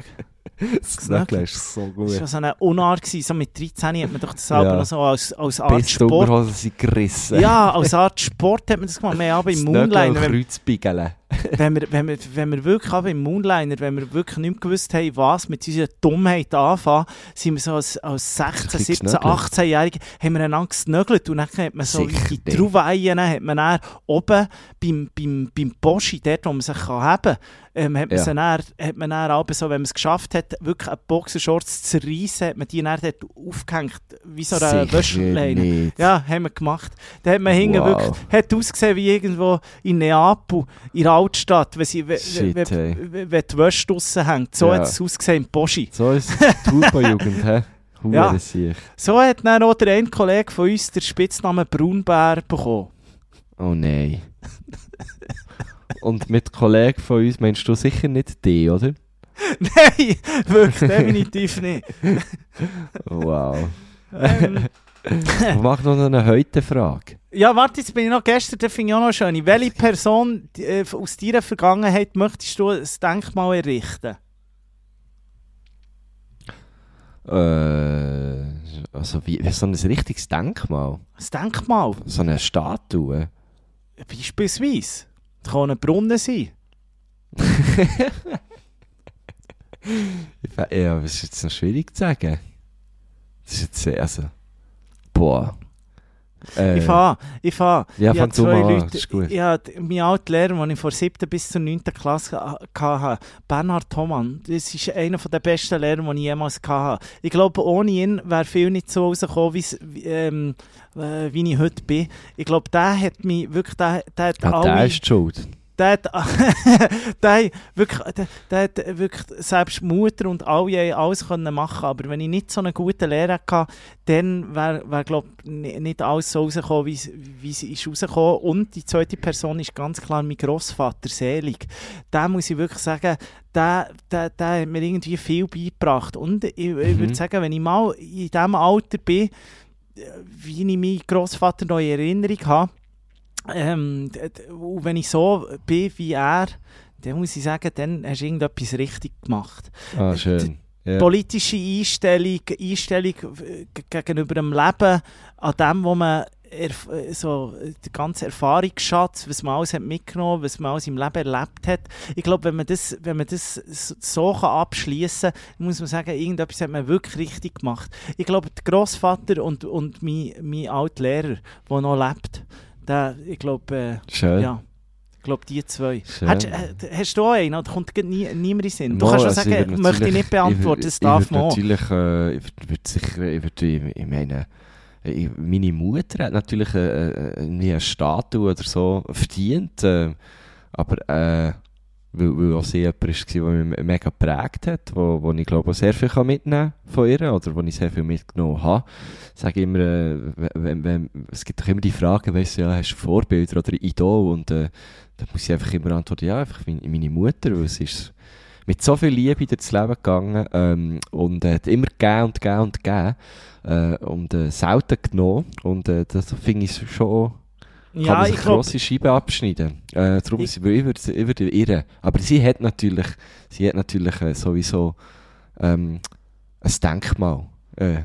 Das Nöckle ist so Das war gut. so eine Unart. gewesen. So mit 13 hat man doch das selber Ja. so als, als Art Bis Sport. Sind gerissen. Ja, als Art Sport hat man das gemacht. Wir haben aber im Das Moonliner, wenn, Kreuzbiegeln. wenn, wir, wenn, wir, wenn wir wirklich aber im Moonliner, wenn wir wirklich nicht mehr gewusst haben, was mit unserer Dummheit anfangen, sind wir so als, als 16, Ein bisschen 17, gesnögelt. 18-Jährige, haben wir einander gesnögelt und dann hat man so Sicher die. Trauweien, hat man dann oben beim, beim, beim Boschi, dort wo man sich kann haben kann, ähm, hat man Ja. dann, hat man dann aber so, wenn man es geschafft hat, wirklich eine Boxershorts zu reissen, hat man die dann dort aufgehängt, wie so eine Wäscheleine. Ja, haben wir gemacht. Da hat man Wow. wirklich, hat ausgesehen wie irgendwo in Neapel, in Altstadt, wenn, sie, wenn, Shit, wenn, wenn, wenn die Wäsche draussen hängt. So Ja. hat es ausgesehen im Boschi. So ist die Turbo-Jugend, hä? Ja. So hat dann auch der ein Kollege von uns den Spitznamen Braunbär bekommen. Oh nein. Und mit Kollegen von uns meinst du sicher nicht die, oder? Nein, wirklich, definitiv nicht. Wow. Ähm, Ich mache noch eine heute Frage. Ja, warte, jetzt bin ich noch gestern, das finde ich auch noch schön. Welche Person äh, aus deiner Vergangenheit möchtest du ein Denkmal errichten? Äh, also wie, wie so ein richtiges Denkmal. Ein Denkmal? So eine Statue. Beispielsweise. Das kann ein Brunnen sein. Ja, das ist jetzt noch schwierig zu sagen. Das ist jetzt sehr, also... Boah. Äh, Ich fahre, ich fahre. Ja, ich fang habe du zwei mal an, Leute- das ist gut. Ja, d- mein alter Lehrer, den ich von 7. bis zur 9. Klasse ha- hatte, Bernhard Thomann, das ist einer der besten Lehrer, die ich jemals hatte. Ich glaube, ohne ihn wäre viel nicht so rausgekommen, ähm, äh, wie ich heute bin. Ich glaube, der hat mich wirklich, der, der hat alle... der ist schuld. Der hat, der, hat wirklich, der, der hat wirklich selbst Mutter und alle alles können machen aber wenn ich nicht so einen guten Lehrer hatte, dann wäre, wär, glaube ich, nicht alles so rausgekommen, wie es- es ist rausgekommen. Und die zweite Person ist ganz klar mein Grossvater, Selig. Da muss ich wirklich sagen, der, der, der hat mir irgendwie viel beigebracht. Und ich, ich Mhm. würde sagen, wenn ich mal in diesem Alter bin, wie ich meinen Grossvater noch in Erinnerung habe, ähm, und wenn ich so bin wie er, dann muss ich sagen, dann hast du irgendetwas richtig gemacht. Ah, schön. Ja. Politische Einstellung, Einstellung äh, gegenüber dem Leben, an dem, wo man erf äh, so, äh, der ganze Erfahrungsschatz, was man alles hat mitgenommen was man alles im Leben erlebt hat. Ich glaube, wenn man das, wenn man das so- abschließen kann, muss man sagen, irgendetwas hat man wirklich richtig gemacht. Ich glaube, der Großvater und, und mein, mein alter Lehrer, der noch lebt, der, ich glaube, äh, Schön. ja. Ich glaube, die zwei. Hast, äh, hast du auch einen oder kommt nie, niemand in Sinn? Du Mal, kannst schon also ich sagen, würd möchte ich nicht beantworten, das ich darf man auch. natürlich, äh, ich würd, würd sicher, ich, würd, ich, ich meine, ich, meine Mutter hat natürlich äh, äh, nie eine Statue oder so verdient, äh, aber äh, weil, weil auch sie jemand war, der mich mega geprägt hat, wo, wo ich glaube auch sehr viel kann mitnehmen von ihr oder wo ich sehr viel mitgenommen habe. Ich sage immer, äh, wenn, wenn, es gibt doch immer die Frage, weißt du, ja, hast du Vorbilder oder Idol und äh, da muss ich einfach immer antworten, ja, einfach meine, meine Mutter, weil es ist mit so viel Liebe durchs Leben gegangen ähm, und äh, hat immer gegeben und gegeben und gegeben äh, und äh, selten genommen und äh, das finde ich schon, kann Ja, man ich sich grosse Scheiben abschneiden. Äh, darum Ich- ich, ich würde ich würde irren. Aber sie hat natürlich, sie hat natürlich äh, sowieso ähm, ein Denkmal äh,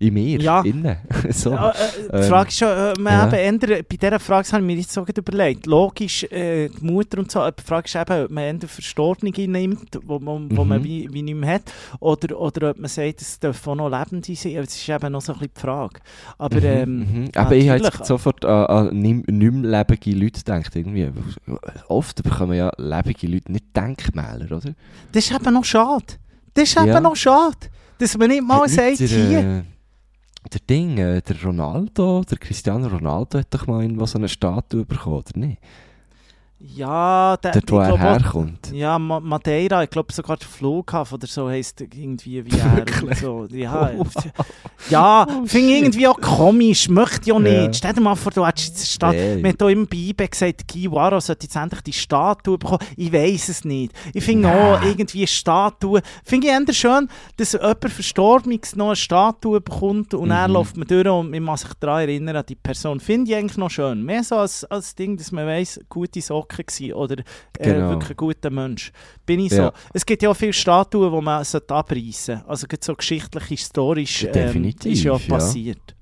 in mir, Ja. innen. so. Ja, äh, die Ähm, Frage ist schon, äh, man ja. eben bei dieser Frage habe ich mir jetzt so gerade überlegt. Logisch, äh, die Mutter und so, die Frage ist eben, ob man entweder Verstorbene nimmt, wo, man- wo man Mhm. wie, wie nicht mehr hat, oder, oder ob man sagt, es dürfen auch noch Lebende sein. Das ist eben noch so ein bisschen die Frage. Aber ähm, Mhm, mhm. Aber ich habe jetzt sofort an, an nicht, nicht mehr lebende Leute gedacht. Irgendwie. Oft bekommen ja lebende Leute nicht Denkmäler, oder? das ist eben noch schade. Das ist eben Ja. noch schade, dass man nicht mal Hat sagt, nicht hier. Der Ding, äh, der Ronaldo, der Cristiano Ronaldo hat doch mal irgendwo so eine Statue bekommen, oder nicht? Ja, der, Dort, wo er herkommt. Ja, Ma Madeira, ich glaube sogar der Flughafen oder so heisst irgendwie wie er. so. Ja, ja finde ich irgendwie auch komisch, möchte Ja. nicht. Stell dir mal vor, du hättest jetzt eine Stadt. Nee. Wir haben hier im Bibe gesagt, Guy Waro sollte jetzt endlich die Statue bekommen. Ich weiß es nicht. Ich finde auch irgendwie eine Statue. Finde ich eher schön, dass jemand Verstorbenes noch eine Statue bekommt und Mhm. läuft man durch und man muss sich daran erinnern an die Person. Finde ich eigentlich noch schön. Mehr so als, als Ding, dass man weiss, gute Socken gewesen oder äh, Genau. wirklich ein guter Mensch. Bin ich Ja. so. Es gibt ja auch viele Statuen, die man abreißen sollte. Also so geschichtlich, historisch ähm, definitiv, ist ja passiert.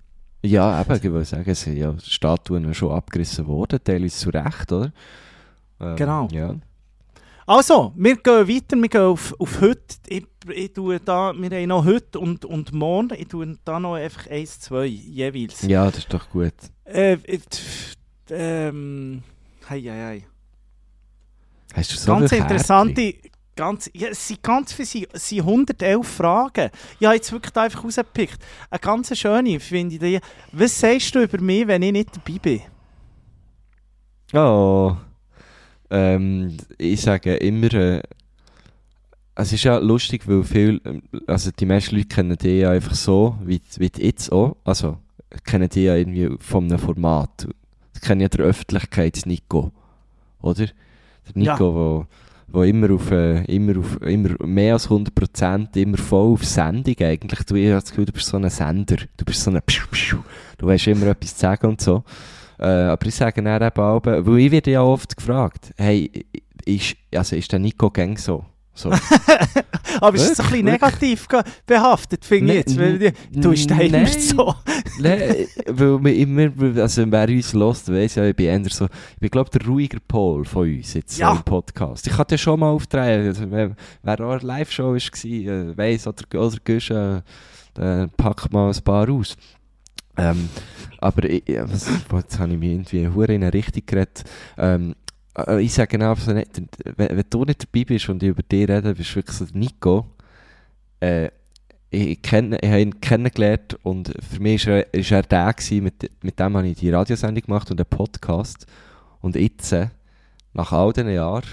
Ja, eben, ich würde sagen, es sind ja Statuen schon abgerissen worden, teilweise zu Recht, oder? Ähm, Genau. Ja. Also, wir gehen weiter, wir gehen auf, auf heute. Ich, ich tue da, wir haben noch heute und, und morgen. Ich tue da noch einfach eins, zwei jeweils. ja, das ist doch gut. Äh, äh, ähm, hei, hei, hei. Hast du so Ganz interessante, ganz, ja, es sind ganz viele, es sind- es sind 111 Fragen. Ich habe jetzt wirklich einfach rausgepickt. Eine ganz schöne finde ich die. Was sagst du über mich, wenn ich nicht dabei bin? Oh. Ähm, ich sage immer, äh, es ist ja lustig, weil viel, ähm, also die meisten Leute kennen dich ja einfach so, wie, wie jetzt auch, also kennen dich ja irgendwie von einem Format. Sie kennen ja der Öffentlichkeit Nico, oder? Der Nico, wo, wo immer auf, äh, immer auf, immer mehr als 100%, immer voll auf Sendung eigentlich. Du ich habe das Gefühl, du bist so ein Sender, du bist so ein Pschu, Pschu. du hast immer etwas zu sagen und so. Äh, aber ich sage dann eben weil ich werde ja oft gefragt, hey, ist, also ist der Nico gang so? So. Aber es ist so ein bisschen negativ behaftet, finde ich Ne- jetzt. Weil du bist da immer so. Nein, weil wir immer, also wer uns hört, weiss ja, ich bin eher so, ich glaube der ruhiger Pol von uns jetzt Ja. im Podcast. Ich hatte ja schon mal auftreten, also, wer, wer auch eine Live-Show war, äh, weiss, oder, oder Gusch, äh, dann packt mal ein paar aus. Ähm, aber ich, was, jetzt habe ich mich irgendwie in eine Richtung geredet. Ähm, äh, ich sage einfach nicht, wenn, wenn du nicht dabei bist und ich über dich rede, bist du wirklich so Nico. Äh, ich, kenne, ich habe ihn kennengelernt und für mich war er, ist er der, gewesen, mit, mit dem habe ich die Radiosendung gemacht und einen Podcast. Und jetzt, äh, nach all diesen Jahren,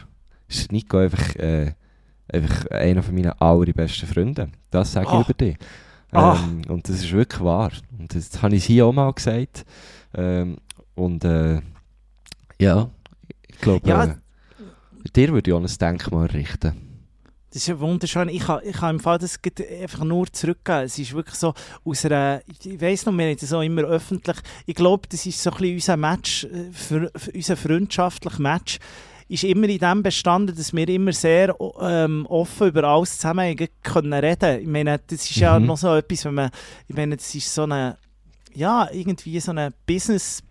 ist Nico einfach, äh, einfach einer von meinen allerbesten Freunde. Das sage ich Ah. über dich. Ah. Ähm, und das ist wirklich wahr. Und das habe ich hier auch mal gesagt. Ähm, und äh, ja, ich glaube, Ja. äh, dir würde ich auch ein Denkmal richten. Das ist ja wunderschön. Ich kann, ich kann im Fall das einfach nur zurückgeben. Es ist wirklich so aus einer, ich weiss noch, wir haben das auch immer öffentlich, ich glaube, das ist so ein bisschen unser Match, äh, für, für unser freundschaftlicher Match, ist immer in dem bestanden, dass wir immer sehr ähm, offen über alles zusammen haben können reden. Ich meine, das ist ja Mhm. noch so etwas, wenn man, ich meine, das ist so eine, ja, irgendwie so eine Business-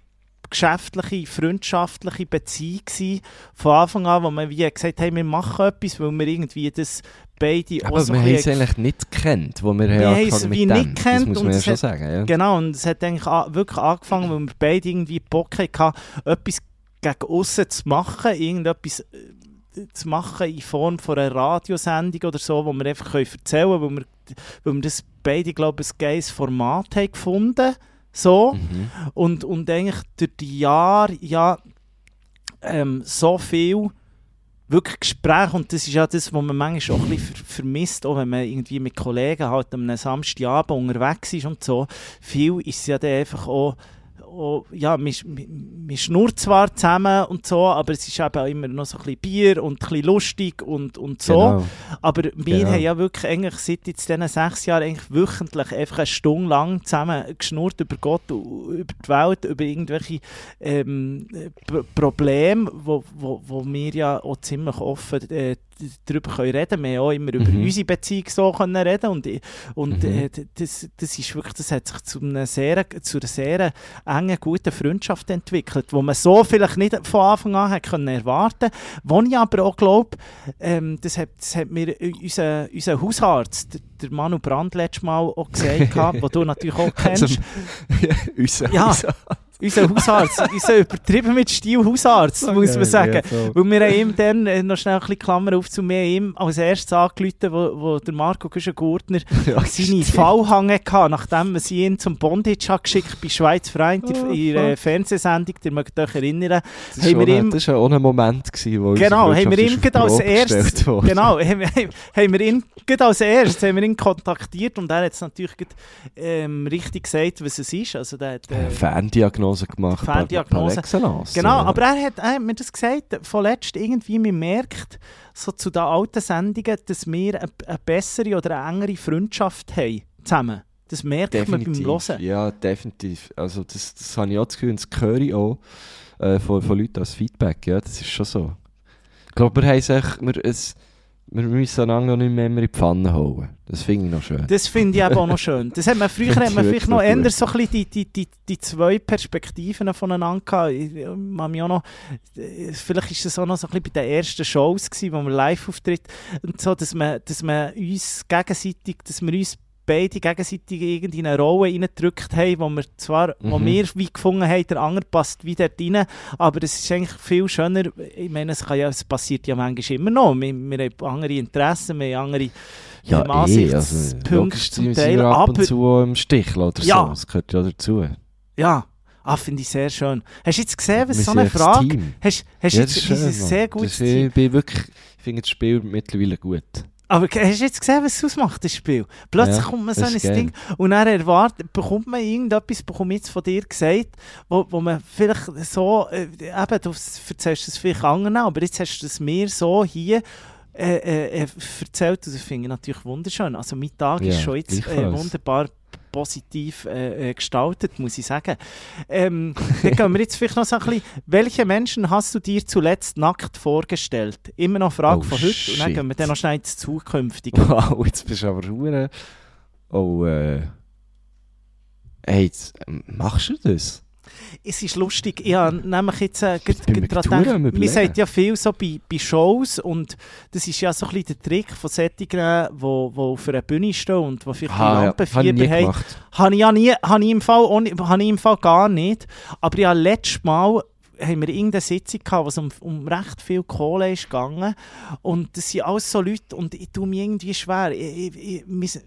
geschäftliche, freundschaftliche Beziehung gewesen, von Anfang an, wo wir wie gesagt haben, wir machen etwas, weil wir irgendwie das beide auch Aber so wir haben es eigentlich nicht gekannt, wo wir, Wir haben haben es wie dem. nicht gekannt Das muss man ja schon hat- sagen. Ja. Genau, und es hat eigentlich wirklich angefangen, weil wir beide irgendwie Bock hatten, etwas gegen aussen zu machen, irgendetwas äh, zu machen in Form von einer Radiosendung oder so, wo wir einfach können erzählen können, weil wir, weil wir das beide, glaube ich, ein geiles Format haben gefunden so. Mhm. Und, und eigentlich durch die Jahre, ja, ähm, so viel wirklich Gespräche und das ist ja das, was man manchmal auch ein bisschen ver vermisst, auch wenn man irgendwie mit Kollegen halt am Samstagabend unterwegs ist und so. Viel ist ja dann einfach auch, auch ja, man, man man schnurrt zwar zusammen und so, aber es ist eben auch immer noch so ein bisschen Bier und ein bisschen lustig und, und so. Genau. Aber wir Genau. haben ja wirklich eigentlich seit jetzt diesen sechs Jahren eigentlich wöchentlich einfach eine Stunde lang zusammen geschnurrt über Gott, über die Welt, über irgendwelche ähm, Probleme, wo, wo, wo wir ja auch ziemlich offen äh, darüber können reden. Wir haben auch immer über Mhm. unsere Beziehung so können reden und, und Mhm. äh, das, das ist wirklich, das hat sich zu einer sehr, zu einer sehr engen, guten Freundschaft entwickelt, wo man so vielleicht nicht von Anfang an hat können erwarten wo ich aber auch glaube, ähm, das, hat, das hat mir unser, unser Hausarzt, der- Manu Brand, letztes Mal auch gesagt, wo du natürlich auch kennst. Also, unser Ja. unser- unser Hausarzt, unser übertrieben mit Stil Hausarzt, muss man sagen. Ja, so. Weil wir haben ihm dann, äh, noch schnell ein bisschen Klammer auf zu mir, ihm als erstes angerufen, wo, wo der Marco Güschen-Gurtner Ja, seine. Fallhange hatte, nachdem man sie ihn zum Bondage hat geschickt bei Schweiz Freund in Oh, ihrer fuck. Fernsehsendung, ihr mögt euch erinnern. Das war wir auch ein- ihm- war auch ein Moment, gewesen, wo Genau, haben wir auf als erstes, genau, haben, wir- haben wir ihn als erstes haben wir ihn kontaktiert und er hat es natürlich gerade, ähm, richtig gesagt, was es ist. Also der hat, Äh, äh, Ferndiagnose gemacht. par- Ferndiagnose. Par. Genau, Ja. aber er hat, er hat mir das gesagt, vorletzt irgendwie, man merkt so zu den alten Sendungen, dass wir eine, eine bessere oder eine engere Freundschaft haben zusammen. Das merkt man beim Definitiv. Hören. Ja, definitiv. Also das, das habe ich auch das Gefühl, das höre ich auch äh, von, von Leuten als Feedback. Ja, das ist schon so. Ich glaube, wir, haben es wir, es, wir müssen einander nicht mehr immer in die Pfanne hauen. Das finde ich noch schön. Das finde ich eben auch noch schön. Das hat man, früher hat man ich vielleicht noch gut. so ein bisschen die, die, die, die zwei Perspektiven voneinander gehabt. Ich, ich mag mich auch noch, vielleicht ist das auch noch so ein bisschen bei den ersten Shows gewesen, wo wir live auftritt und so, dass man, dass man uns gegenseitig, dass wir uns beide gegenseitig irgendwie in eine Rolle reingedrückt haben, wo wir zwar, wo Mhm. wir wie gefunden haben, der andere passt wie dort rein, aber es ist eigentlich viel schöner, ich meine, es, kann ja, es passiert ja manchmal immer noch, wir, wir haben andere Interessen, wir haben andere ja, eh, also, Ansichtspunkte logisch zum Teil, ab aber- und zu im Stich oder Ja. so. Das gehört ja dazu. Ja, ah, finde ich sehr schön. Hast du jetzt gesehen, was so eine Frage... Team. Hast, hast Ja, jetzt, das ist ist schön, sehr gutes Das- Team. Ich bin wirklich, ich finde das Spiel mittlerweile gut. Aber hast du jetzt gesehen, was es ausmacht, das Spiel? Plötzlich Ja, kommt man so ein ist geil. Ding und dann erwartet, bekommt man irgendetwas, bekomme ich jetzt von dir gesagt, wo, wo man vielleicht so, äh, eben, du erzählst es vielleicht anderen, aber jetzt hast du es mir so hier äh, äh, äh, erzählt und das finde ich natürlich wunderschön. Also mein Tag ist Ja, schon jetzt äh, wunderbar positiv äh, äh, gestaltet, muss ich sagen. Ähm, dann gehen wir jetzt vielleicht noch so ein bisschen, welche Menschen hast du dir zuletzt nackt vorgestellt? Immer noch eine Frage Oh, von heute und dann shit. gehen wir dann noch schnell ins Zukünftige. Wow, jetzt bist du aber hure. Oh, äh. Hey, jetzt, ähm, machst du das? Es ist lustig, ich habe nämlich jetzt äh, am gedacht, man sagt ja viel so bei, bei Shows und das ist ja so ein bisschen der Trick von solchen, die, die auf einer Bühne stehen und die vielleicht Ah, ja, nie Lampenfieber haben. gemacht. Habe ich ja nie, habe ich im Fall, habe ich im Fall gar nicht. Aber ja, letztes Mal haben wir irgendeine Sitzung gehabt, wo es um, um recht viel Kohle ist gegangen. Und das sind alles so Leute und ich tue mir irgendwie schwer. Ich, ich, ich,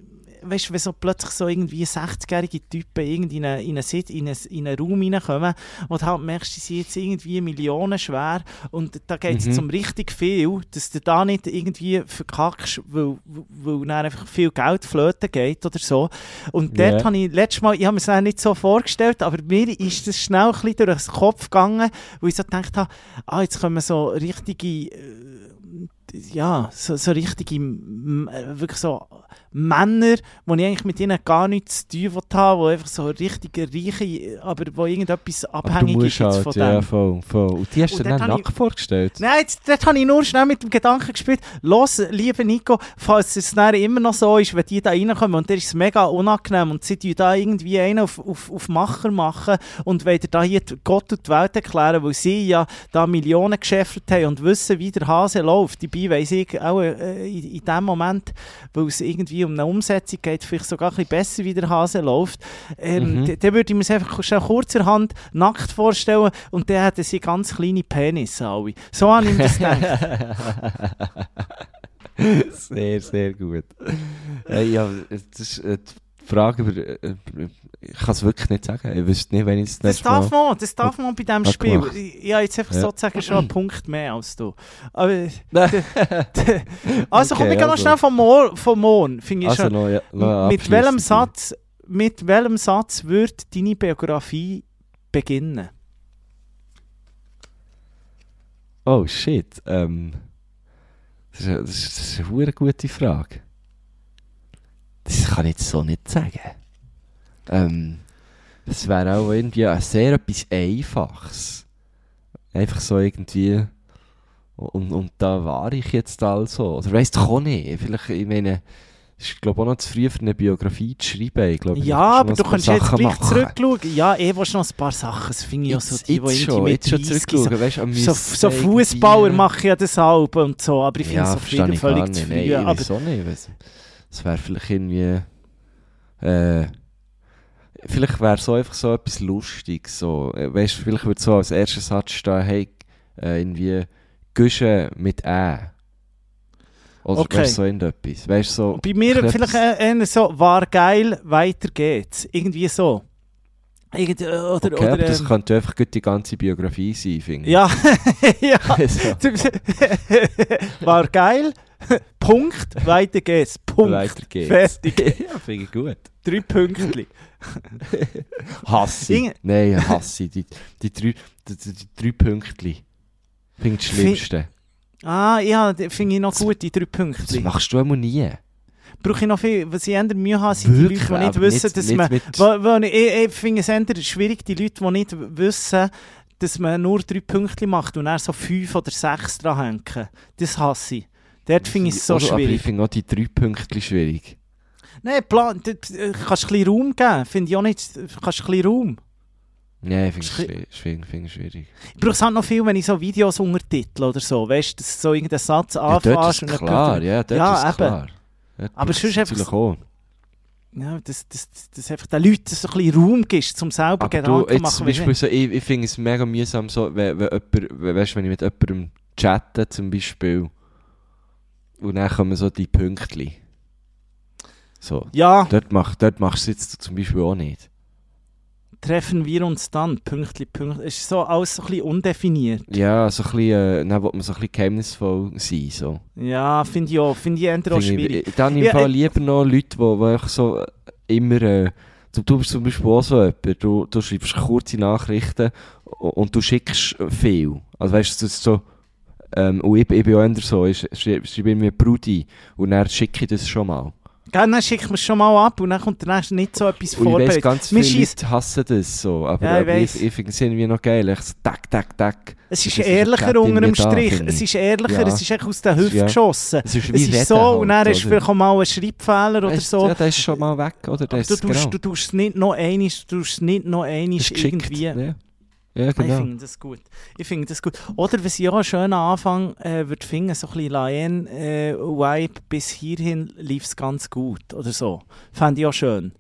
Weißt du, wenn so plötzlich so irgendwie 60-jährige Typen irgendwie in einen, in einen, in einen, Raum reinkommen und halt merkst, die sind jetzt irgendwie Millionen schwer und da geht es Mhm. um richtig viel, dass du da nicht irgendwie verkackst, weil, weil dann einfach viel Geld flöten geht oder so. Und dort Ja. habe ich letztes Mal, ich habe mir es nicht so vorgestellt, aber mir ist das schnell ein bisschen durch den Kopf gegangen, wo ich so gedacht habe, ah, jetzt kommen so richtige, äh, ja, so, so richtige, äh, wirklich so Männer, wo ich eigentlich mit ihnen gar nichts zu tun habe, die einfach so richtig reiche, aber wo irgendetwas abhängig ist halt, von ja, dem. voll, voll. Und die hast du dir dann nackt vorgestellt? Nein, jetzt, dort habe ich nur schnell mit dem Gedanken gespielt. Los, lieber Nico, falls es dann immer noch so ist, wenn die da reinkommen und der ist es mega unangenehm und sie da irgendwie einen auf, auf, auf Macher machen und wollen da hier die- Gott und die Welt erklären, weil sie ja da Millionen geschäftet haben und wissen, wie der Hase läuft. Dabei weiss ich auch äh, in, in dem Moment, weil es irgendwie um eine Umsetzung geht, vielleicht sogar ein bisschen besser, wie der Hase läuft. Ähm, Mhm. Dann würde ich mir es einfach schnell kurzerhand nackt vorstellen und dann hätten sie ganz kleine Penisse alle. So habe ich das gedacht. sehr, sehr gut. Äh, ja, das ist äh, Frage, über, äh, ich kann es wirklich nicht sagen. Ich wüsste nicht, wenn ich es Das darf Mal... man, das darf man bei diesem Spiel. gemacht. Ich, habe jetzt einfach Ja. sozusagen schon einen Punkt mehr als du. Aber, also komm, Okay, ich gehe noch also. schnell vom Mond. Vom Mond finde ich Also schon. noch, ja, noch mit, welchem. Satz, mit welchem Satz wird deine Biografie beginnen? Oh shit, ähm... Das ist, das ist, eine gute Frage. Das kann ich jetzt so nicht sagen. Ähm... Das wäre auch irgendwie ein sehr etwas Einfaches. Einfach so irgendwie... Und, und da war ich jetzt also. Oder weißt du auch nicht. Vielleicht, ich meine... Es ist, glaube ich, auch noch zu früh für eine Biografie zu schreiben. Ich glaube, ich Ja, aber du kannst jetzt Sachen gleich zurückschauen. Ja, eh willst du noch ein paar Sachen. Das finde ich auch so die, die irgendwie schon, mit schon 30 zurückschauen. Weißt, So, Miss so irgendwie- Fußballer machen ja das halb und so, aber ich finde es so viel ich gar völlig zu früh. Nein, aber wieso nicht? Es- wäre vielleicht irgendwie... Äh, vielleicht wäre so einfach so etwas Lustiges. So. Äh, Weißt vielleicht würde so als erster Satz stehen, hey, äh, irgendwie Güsche mit Ä. Oder Okay. so irgendetwas. Weißt so... Bei mir vielleicht äh, eher so, war geil, weiter geht's. Irgendwie so. Irgend, äh, oder, Okay, oder, aber das ähm, könnte einfach die ganze Biografie sein, finde ich. Ja, ja. Also, war geil, Punkt, weiter geht's. Punkt. weiter geht's. Fertig. ja, finde ich gut. Drei Pünktchen. Hasse. Inge- Nein, hasse. Die, die, drei, die, die, drei Pünktchen. Finde ich das Schlimmste. Ah, ja, finde ich noch Das- gut, die drei Das Pünktchen. machst du immer nie. Brauche ich noch viel, was ich eher Mühe habe, sind Wirklich, die Leute, die nicht wissen, nicht- dass nicht man... mit- Wo, wo ich, ich, finde es eher schwierig, die Leute, die nicht wissen, dass man nur drei Pünktchen macht und dann so fünf oder sechs dran hängen. Das hasse ich. Dort finde ich es so Oder- Aber ich schwierig. finde auch die drei Pünktchen schwierig. Nein, Plan, du, kannst ein bisschen Raum geben, finde ich auch nicht. Du kannst ein bisschen Raum. Nein, ich finde es Schwi- schwierig. Ich schwierig. Ich brauche es halt noch viel, wenn ich so Videos untertitel oder so, weißt du, dass du so irgendeinen Satz Ja, dort ist dann klar, ja, dort Ja, ist klar. Dort Aber sonst einfach auch. Ja, dass, dass, dass einfach den Leuten so ein bisschen Raum gibst, um selber Aber Gedanken zu machen. zum Beispiel so, ich, ich finde es mega mühsam, so, wenn, wenn, jemand, weißt, wenn ich mit jemandem chatte zum Beispiel und dann kommen so die Pünktchen. So. Ja, Dort, mach, dort machst du es jetzt zum Beispiel auch nicht. treffen wir uns dann, Pünktli, Pünktli. Ist so alles so ein bisschen undefiniert. Ja, so ein bisschen, äh, dann will man so ein bisschen geheimnisvoll sein. So. Ja, finde ich auch, finde ich eher auch schwierig. Ich, dann im Ja, Fall äh, lieber noch Leute, die, die einfach so äh, immer... Äh, du, du bist zum Beispiel auch so jemand, du, du schreibst kurze Nachrichten und, und du schickst viel. Also weißt du, so... Ähm, und ich, ich bin auch so, ich schreibe, schreibe mir Brudi und dann schicke ich das schon mal. Gell, dann schickt man es schon mal ab und dann kommt nächste nicht so etwas Und ich vorbereitet. ganz viele Leute hassen das so. Aber, Ja, ich aber ich, ich finde es irgendwie noch geil. Ich tack, tack, tack. Es ist Das ist ehrlicher unter dem Strich. da, es ist ehrlicher, Ja. es ist echt aus der Hüfte Ja. geschossen. Es ist wie Es ist so, halt, und dann oder? vielleicht mal einen Schreibfehler oder Weißt, so. Ja, der ist schon mal weg, oder? Ist du, tust, genau. du tust es nicht noch einmal, du tust es nicht noch einmal Das ist irgendwie. Ja, ja Ah, Ich genau. finde das gut. Ich finde das gut. Oder was ich auch einen schönen Anfang äh, würde finden, so ein bisschen Lion-Vibe, bis hierhin lief es ganz gut oder so. Fände ich auch schön.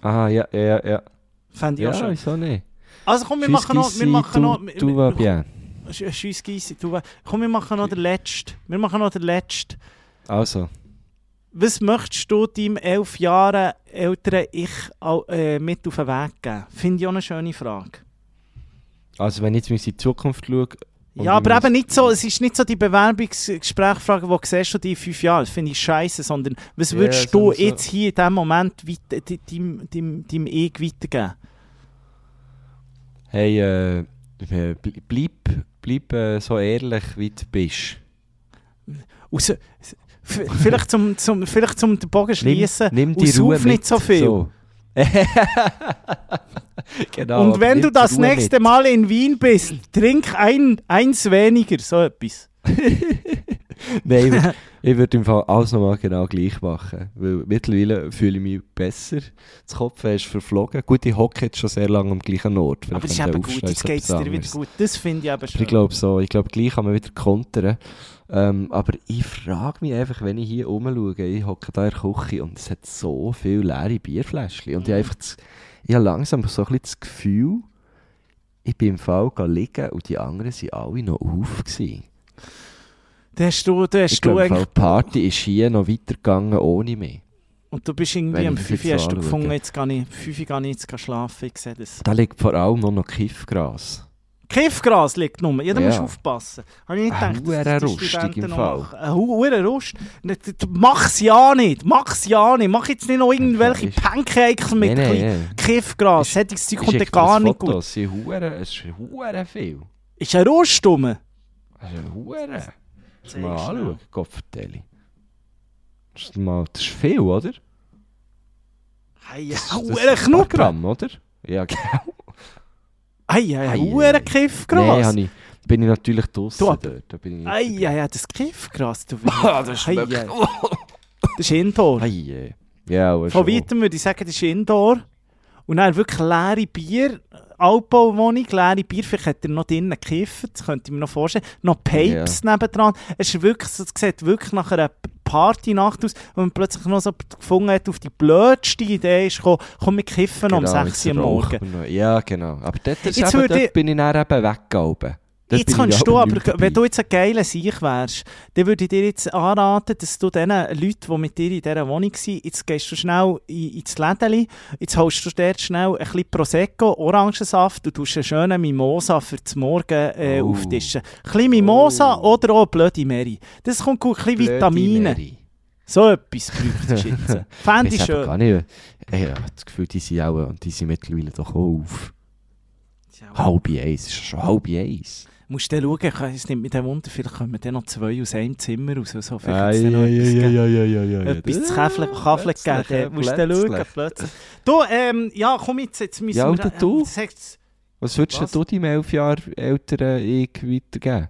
Ah, ja, ja, ja. Fände ich auch Ja, schön. wieso nicht? Also komm, wir machen noch... Wir machen noch Du, du vas bien. Tschüss, Gysi, du... Komm, wir machen noch den letzten. Wir machen noch den letzten. Also, Was möchtest du deinem elf Jahre älteren Ich äh, mit auf den Weg geben? Finde ich auch eine schöne Frage. Also wenn ich jetzt in die Zukunft schaue... Ja, aber eben nicht so, es ist nicht so die Bewerbungsgesprächfrage, wo siehst du die in fünf Jahren, das finde ich scheiße, sondern was würdest so- du so- jetzt hier in diesem Moment weit- de- deinem, deinem, deinem Ich weitergeben? Hey, äh, äh, bl- bleib, bleib äh, so ehrlich, wie du bist. Aus, vielleicht, zum, zum, vielleicht zum den Bogen schließen, nimm, nimm die Ruhe sauf nicht mit, so viel. So. genau, und wenn du das nächste mit. Mal in Wien bist, trink ein, eins weniger, so etwas. Nein, ich würd- würde im Fall alles nochmal genau gleich machen. Weil mittlerweile fühle ich mich besser. Das Kopf ist verflogen. Gut, ich hocke jetzt schon sehr lange am gleichen Ort. Aber das ist eben gut, jetzt geht es dir wieder gut. Das finde ich Aber schön. ich glaube so, ich glaube gleich kann man wieder kontern. Ähm, aber ich frage mich einfach, wenn ich hier rumschaue, ich hocke da in der Küche und es hat so viele leere Bierfläschchen. Und ich habe einfach das, ich habe langsam so ein bisschen das Gefühl, ich bin im Fall liegen und die anderen waren alle noch auf. Gewesen. Da hast du, da hast Ich du glaube, die Party ist hier noch weitergegangen ohne mich. Und du bist irgendwie am ich das 5 jetzt hast du gefunden, jetzt gehe ich, 5 gehe ich jetzt schlafen, ich sehe das. Da liegt vor allem noch Kiffgras. Kiffgras liegt nur, ja, da Ja. musst du aufpassen. Habe ich nicht Ein gedacht, huere dass die Rustig Studenten im Fall. machen. Ein huere Rust. Du- Mach's ja nicht, mach's ja nicht. Mach jetzt nicht noch irgendwelche Ist- Pancakes mit Nee, nee. Kiffgras. Ist- Zeug Ich kommt schicke dir gar nicht Foto, gut. Es sind hure- es ist hure viel. Ist ein Rust rum? Also hure. Lass mal anschauen, vertelle. Das ist, mal, das ist viel, oder? Hey, Das, ein das huere sind ein. Gramm, oder? Ja, genau. Ei, huere ei. Nein, Kiffgras. habe ich, bin ich natürlich draussen Du, dort. Da bin ich Ei, ei, ei, das Kiffgras. Du, Ah, das Ei, schmeckt. ei. Das ist Indoor. Ei, ei. Ja, Von weitem würde ich sagen, das ist Indoor. Und dann wirklich leere Bier, Altbauwohnung, leere Bier, vielleicht hat er noch drinnen gekifft, das könnte ich mir noch vorstellen. Noch Papes nebendran. Es ist wirklich, es sieht wirklich nach einer Partynacht aus, wo man plötzlich noch so gefunden hat, auf die blödste Idee ist gekommen, komm, wir kiffen um Genau, 6 Uhr am Morgen. Ja, genau. Aber dort, ist eben, dort ich- bin ich dann eben weggegangen. Jetzt kannst du aber, dabei. wenn du jetzt ein geiler Sieg wärst, dann würde ich dir jetzt anraten, dass du den Leuten, die mit dir in dieser Wohnung waren, jetzt gehst du schnell in, ins Lädeli, jetzt holst du dort schnell ein bisschen Prosecco, Orangensaft und tust einen schönen Mimosa für das Morgen äh, Oh. auftischen. Ein bisschen Mimosa Oh. oder auch Bloody Mary. Das kommt gut, ein bisschen Blöde Vitamine. Mary. So etwas bräuchtest du jetzt. Fände ich schön. Gar nicht. Ich habe das Gefühl, die sind auch, und die sind mittlerweile doch auf. Halb eins, ist schon halb eins. Musst du schauen, ich- es nimmt mich dann Wunder, vielleicht kommen dann noch zwei aus einem Zimmer raus. So, vielleicht noch etwas gegeben. ja, ja, ja. etwas zu Kaffle gegeben. Dann Musst du schauen, plötzlich. Du, ähm, ja, komm jetzt, jetzt müssen Ja, wir... du? sagt's- Was würdest Was? du deinem elf Jahre älteren Ich weitergeben?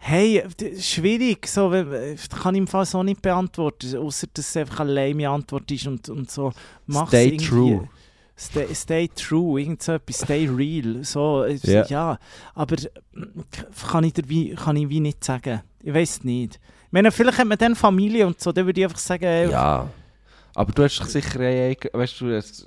Hey, schwierig, so, kann ich im Fall so nicht beantworten, außer dass es einfach eine lame Antwort ist und, und so. Mach's Stay irgendwie. true. Stay, stay true, irgend so etwas, stay real, so, äh, Ja. aber mm, kann ich, dir wie, kann ich wie nicht sagen, ich weiß nicht. Ich meine, vielleicht hat man dann Familie und so, dann würde ich einfach sagen, äh, Ja. Aber du hast sicher, weißt du, es-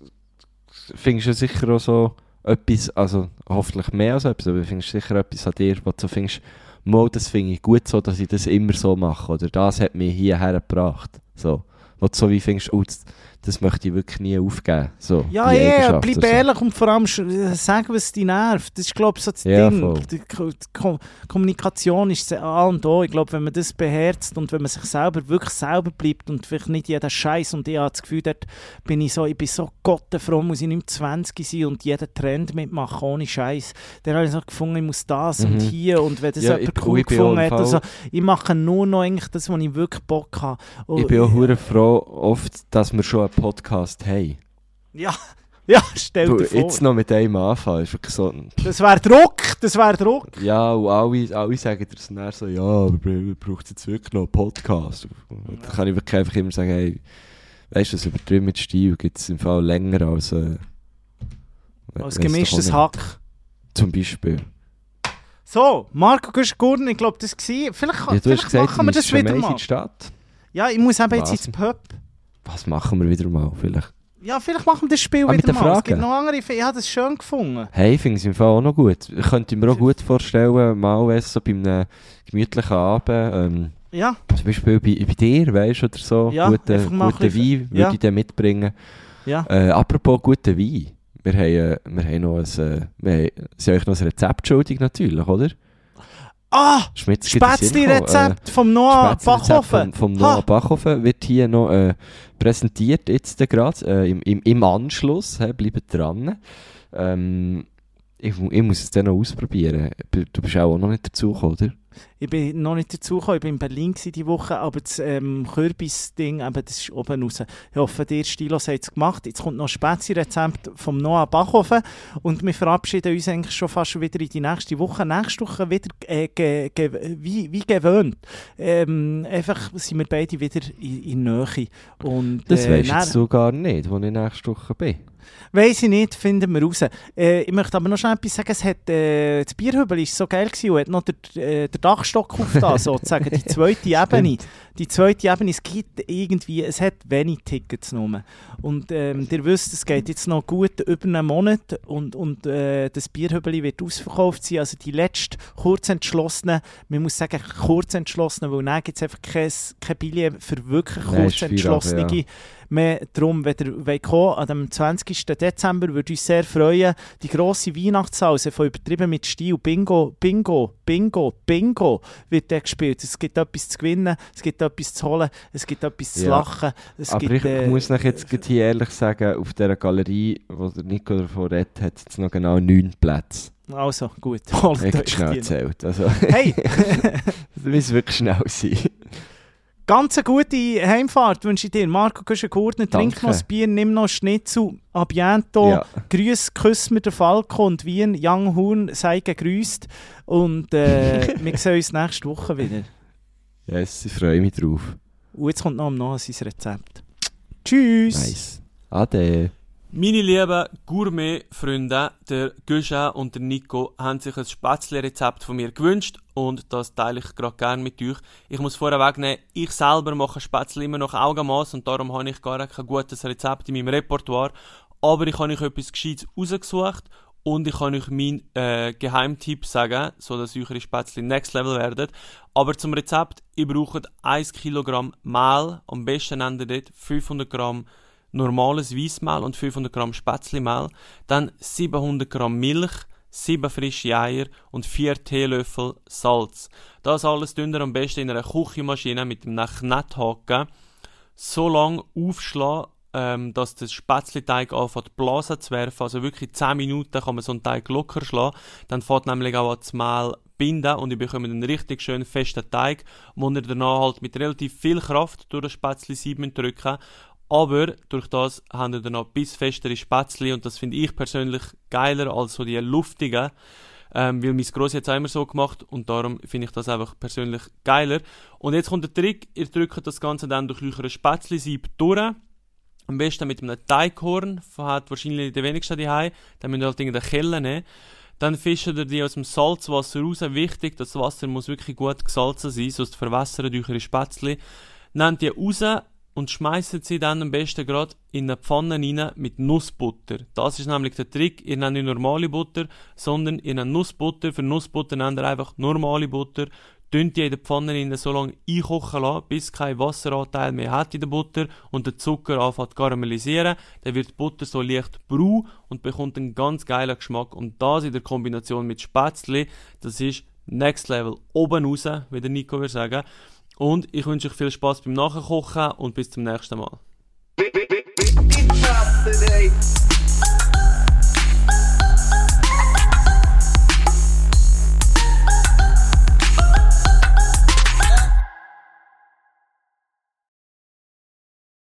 findest du sicher auch so etwas, also hoffentlich mehr als etwas, aber du findest sicher etwas an dir, was du findest, mal, das finde ich gut so, dass ich das immer so mache, oder das hat mich hierher gebracht. So. Wo du so wie findest, oh, das, das möchte ich wirklich nie aufgeben. So, Ja, ja, bleib oder so. ehrlich und vor allem sch- sag, was dich nervt. Das ist, glaube ich, so das Ja, Ding. Die, Ko- Kommunikation ist A und O. Ich glaube, wenn man das beherzt und wenn man sich selber wirklich selber bleibt und vielleicht nicht jeder Scheiß und ich habe das Gefühl, dort bin ich so, ich bin so gottenfroh, muss ich nicht mehr 20 sein und jeden Trend mitmachen, ohne Scheiß. Dann habe ich so gefunden, ich muss das und Mhm. hier und wenn das Ja, jemand ich- cool gefunden hat. Also, ich mache nur noch eigentlich das, was ich wirklich Bock habe. Und- Ich bin auch hure froh, oft, dass wir schon Podcast haben. Ja, ja, stell Du, dir vor. jetzt noch mit einem anfangen, ist wirklich so... Das wäre Druck, das wäre Druck. Ja, und alle, alle sagen dir dann so, ja, aber br- braucht jetzt wirklich noch einen Podcast? Und Dann kann ich wirklich einfach immer sagen, hey, weißt du, das übertrieben mit Stil gibt es im Fall länger als... Äh, Als gemischtes. Hack. Zum Beispiel. So, Marco Gusch-Gurden, ich glaube, das war. Vielleicht, Ja, vielleicht machen wir das wieder mehr in mal. die Stadt. Ja, ich muss eben jetzt ins Pub. Was machen wir wieder mal, vielleicht? Ja, vielleicht machen wir das Spiel Ah, wieder mal. Es Fragen? gibt noch andere. Ich habe das schön gefunden. Hey, ich finde es im Fall auch noch gut. Ich könnte mir auch gut vorstellen, mal weißt, so bei einem gemütlichen Abend, ähm, Ja, zum Beispiel bei, bei dir, weißt du, oder so, Ja, guten, guten Wein würde ja. ich dann mitbringen. ja. Äh, apropos guten Wein. Wir haben, äh, wir haben noch ein, äh, wir haben, euch noch ein Rezept schuldig natürlich, oder? Ah, gekommen. Spätzli-Rezept vom Noah Bachhofen. Vom, vom Ha. Noah Bachhofen wird hier noch äh, präsentiert, jetzt gerade, äh, im, im, im Anschluss. He, bleibt dran. Ähm, ich, ich muss es dann noch ausprobieren. Du bist auch noch nicht dazugekommen, oder? Ich bin noch nicht dazugekommen, ich war in Berlin diese Woche, aber das ähm, Kürbis-Ding, das ist oben raus. Ich hoffe, dir, Stilos, hat es gemacht. Jetzt kommt noch ein Spätzli-Rezept vom Noah Bachhofen und wir verabschieden uns eigentlich schon fast wieder in die nächste Woche. Nächste Woche wieder äh, ge, ge, wie, wie gewöhnt. Ähm, einfach sind wir beide wieder in, in Nähe. Und, Das äh, dann- jetzt du gar nicht, wo ich nächste Woche bin. Weiss ich nicht, finden wir raus. Äh, ich möchte aber noch schnell etwas sagen. Es hat, äh, das Bierhübel war so geil gewesen und hat noch der, äh, Dachstock aufgetan, sozusagen. Die zweite Ebene. Die zweite Ebene, es gibt irgendwie, es hat wenig Tickets nur. Und ähm, ihr wisst, es geht jetzt noch gut über einen Monat und, und äh, das Bierhübeli wird ausverkauft sein. Also die letzten kurzentschlossenen, man muss sagen kurzentschlossenen, weil dann gibt es einfach kein, kein Billett für wirklich Nein, kurzentschlossene Feierabend, mehr. Darum, wenn ihr kommen an dem 20. Dezember, würde uns sehr freuen. Die grosse Weihnachtshause von übertrieben mit Stil, Bingo, Bingo, Bingo, Bingo wird dort gespielt. Es gibt etwas zu gewinnen, es gibt etwas zu holen, es gibt etwas zu Ja. lachen. Aber gibt, ich äh, muss euch jetzt hier ehrlich sagen, auf dieser Galerie, wo der Nico davon redet, hat es noch genau neun Plätze. Also, gut. holt Echt euch schnell die. gezählt. Also, Hey, das muss wirklich schnell sein. Ganz eine gute Heimfahrt wünsche ich dir. Marco Güschen-Gurtner, trink Danke. noch das Bier, nimm noch Schnitzel. A biento. Ja. Grüß, küss mir der Falco und Wien, Young Horn, sei gegrüßt. Und äh, wir sehen uns nächste Woche wieder. Yes, ich freue mich drauf. Und jetzt kommt noch Noah sein Rezept. Tschüss! Nice. Ade. Meine lieben Gourmet-Freunde, der Guja und der Nico, haben sich ein Spätzle-Rezept von mir gewünscht und das teile ich gerade gerne mit euch. Ich muss vorher wegnehmen, ich selber mache Spätzle immer noch Augenmaß und darum habe ich gar kein gutes Rezept in meinem Repertoire. Aber ich habe euch etwas Gescheites rausgesucht und ich kann euch meinen äh, Geheimtipp sagen, so dass eure Spätzle next level werden. Aber zum Rezept, ihr braucht 1 Kilogramm Mehl, am besten nennt ihr dort 500 Gramm normales Weissmehl und 500 Gramm Spätzlemehl, dann 700 Gramm Milch, 7 frische Eier und 4 Teelöffel Salz. Das alles ihr am besten in einer Küchenmaschine mit einem Knetthaken so lange aufschlagen, ähm, dass das Spätzleteig anfängt Blasen zu werfen. Also wirklich 10 Minuten kann man so einen Teig locker schlagen. Dann fängt nämlich auch das Mehl binden und ihr bekommt einen richtig schön festen Teig, wo ihr danach halt mit relativ viel Kraft durch das Spätzle sieben drücken aber durch das haben wir dann noch bis festere Spätzle und das finde ich persönlich geiler als so die luftigen. Ähm, weil mein Gross es auch immer so gemacht und darum finde ich das einfach persönlich geiler. Und jetzt kommt der Trick, ihr drückt das Ganze dann durch euren Spätzle-Sieb durch. Am besten mit einem Teighorn, hat wahrscheinlich die wenigsten daheim. Dann müsst ihr halt irgendeine Kelle nehmen. Dann fischt ihr die aus dem Salzwasser raus. Wichtig, das Wasser muss wirklich gut gesalzen sein, sonst verwässern eure Spätzle. Nehmt die raus und schmeißt sie dann am besten gerade in eine Pfanne rein mit Nussbutter. Das ist nämlich der Trick. Ihr nehmt nicht normale Butter, sondern ihr nehmt Nussbutter. Für Nussbutter nehmt ihr einfach normale Butter. Tun die in der Pfanne rein so lange einkochen lassen, bis kein Wasseranteil mehr hat in der Butter und der Zucker anfängt zu karamellisieren. Dann wird die Butter so leicht brau und bekommt einen ganz geilen Geschmack. Und das in der Kombination mit Spätzle, das ist Next Level oben raus, wie der Nico würde sagen. Und ich wünsche euch viel Spaß beim Nachkochen und bis zum nächsten Mal.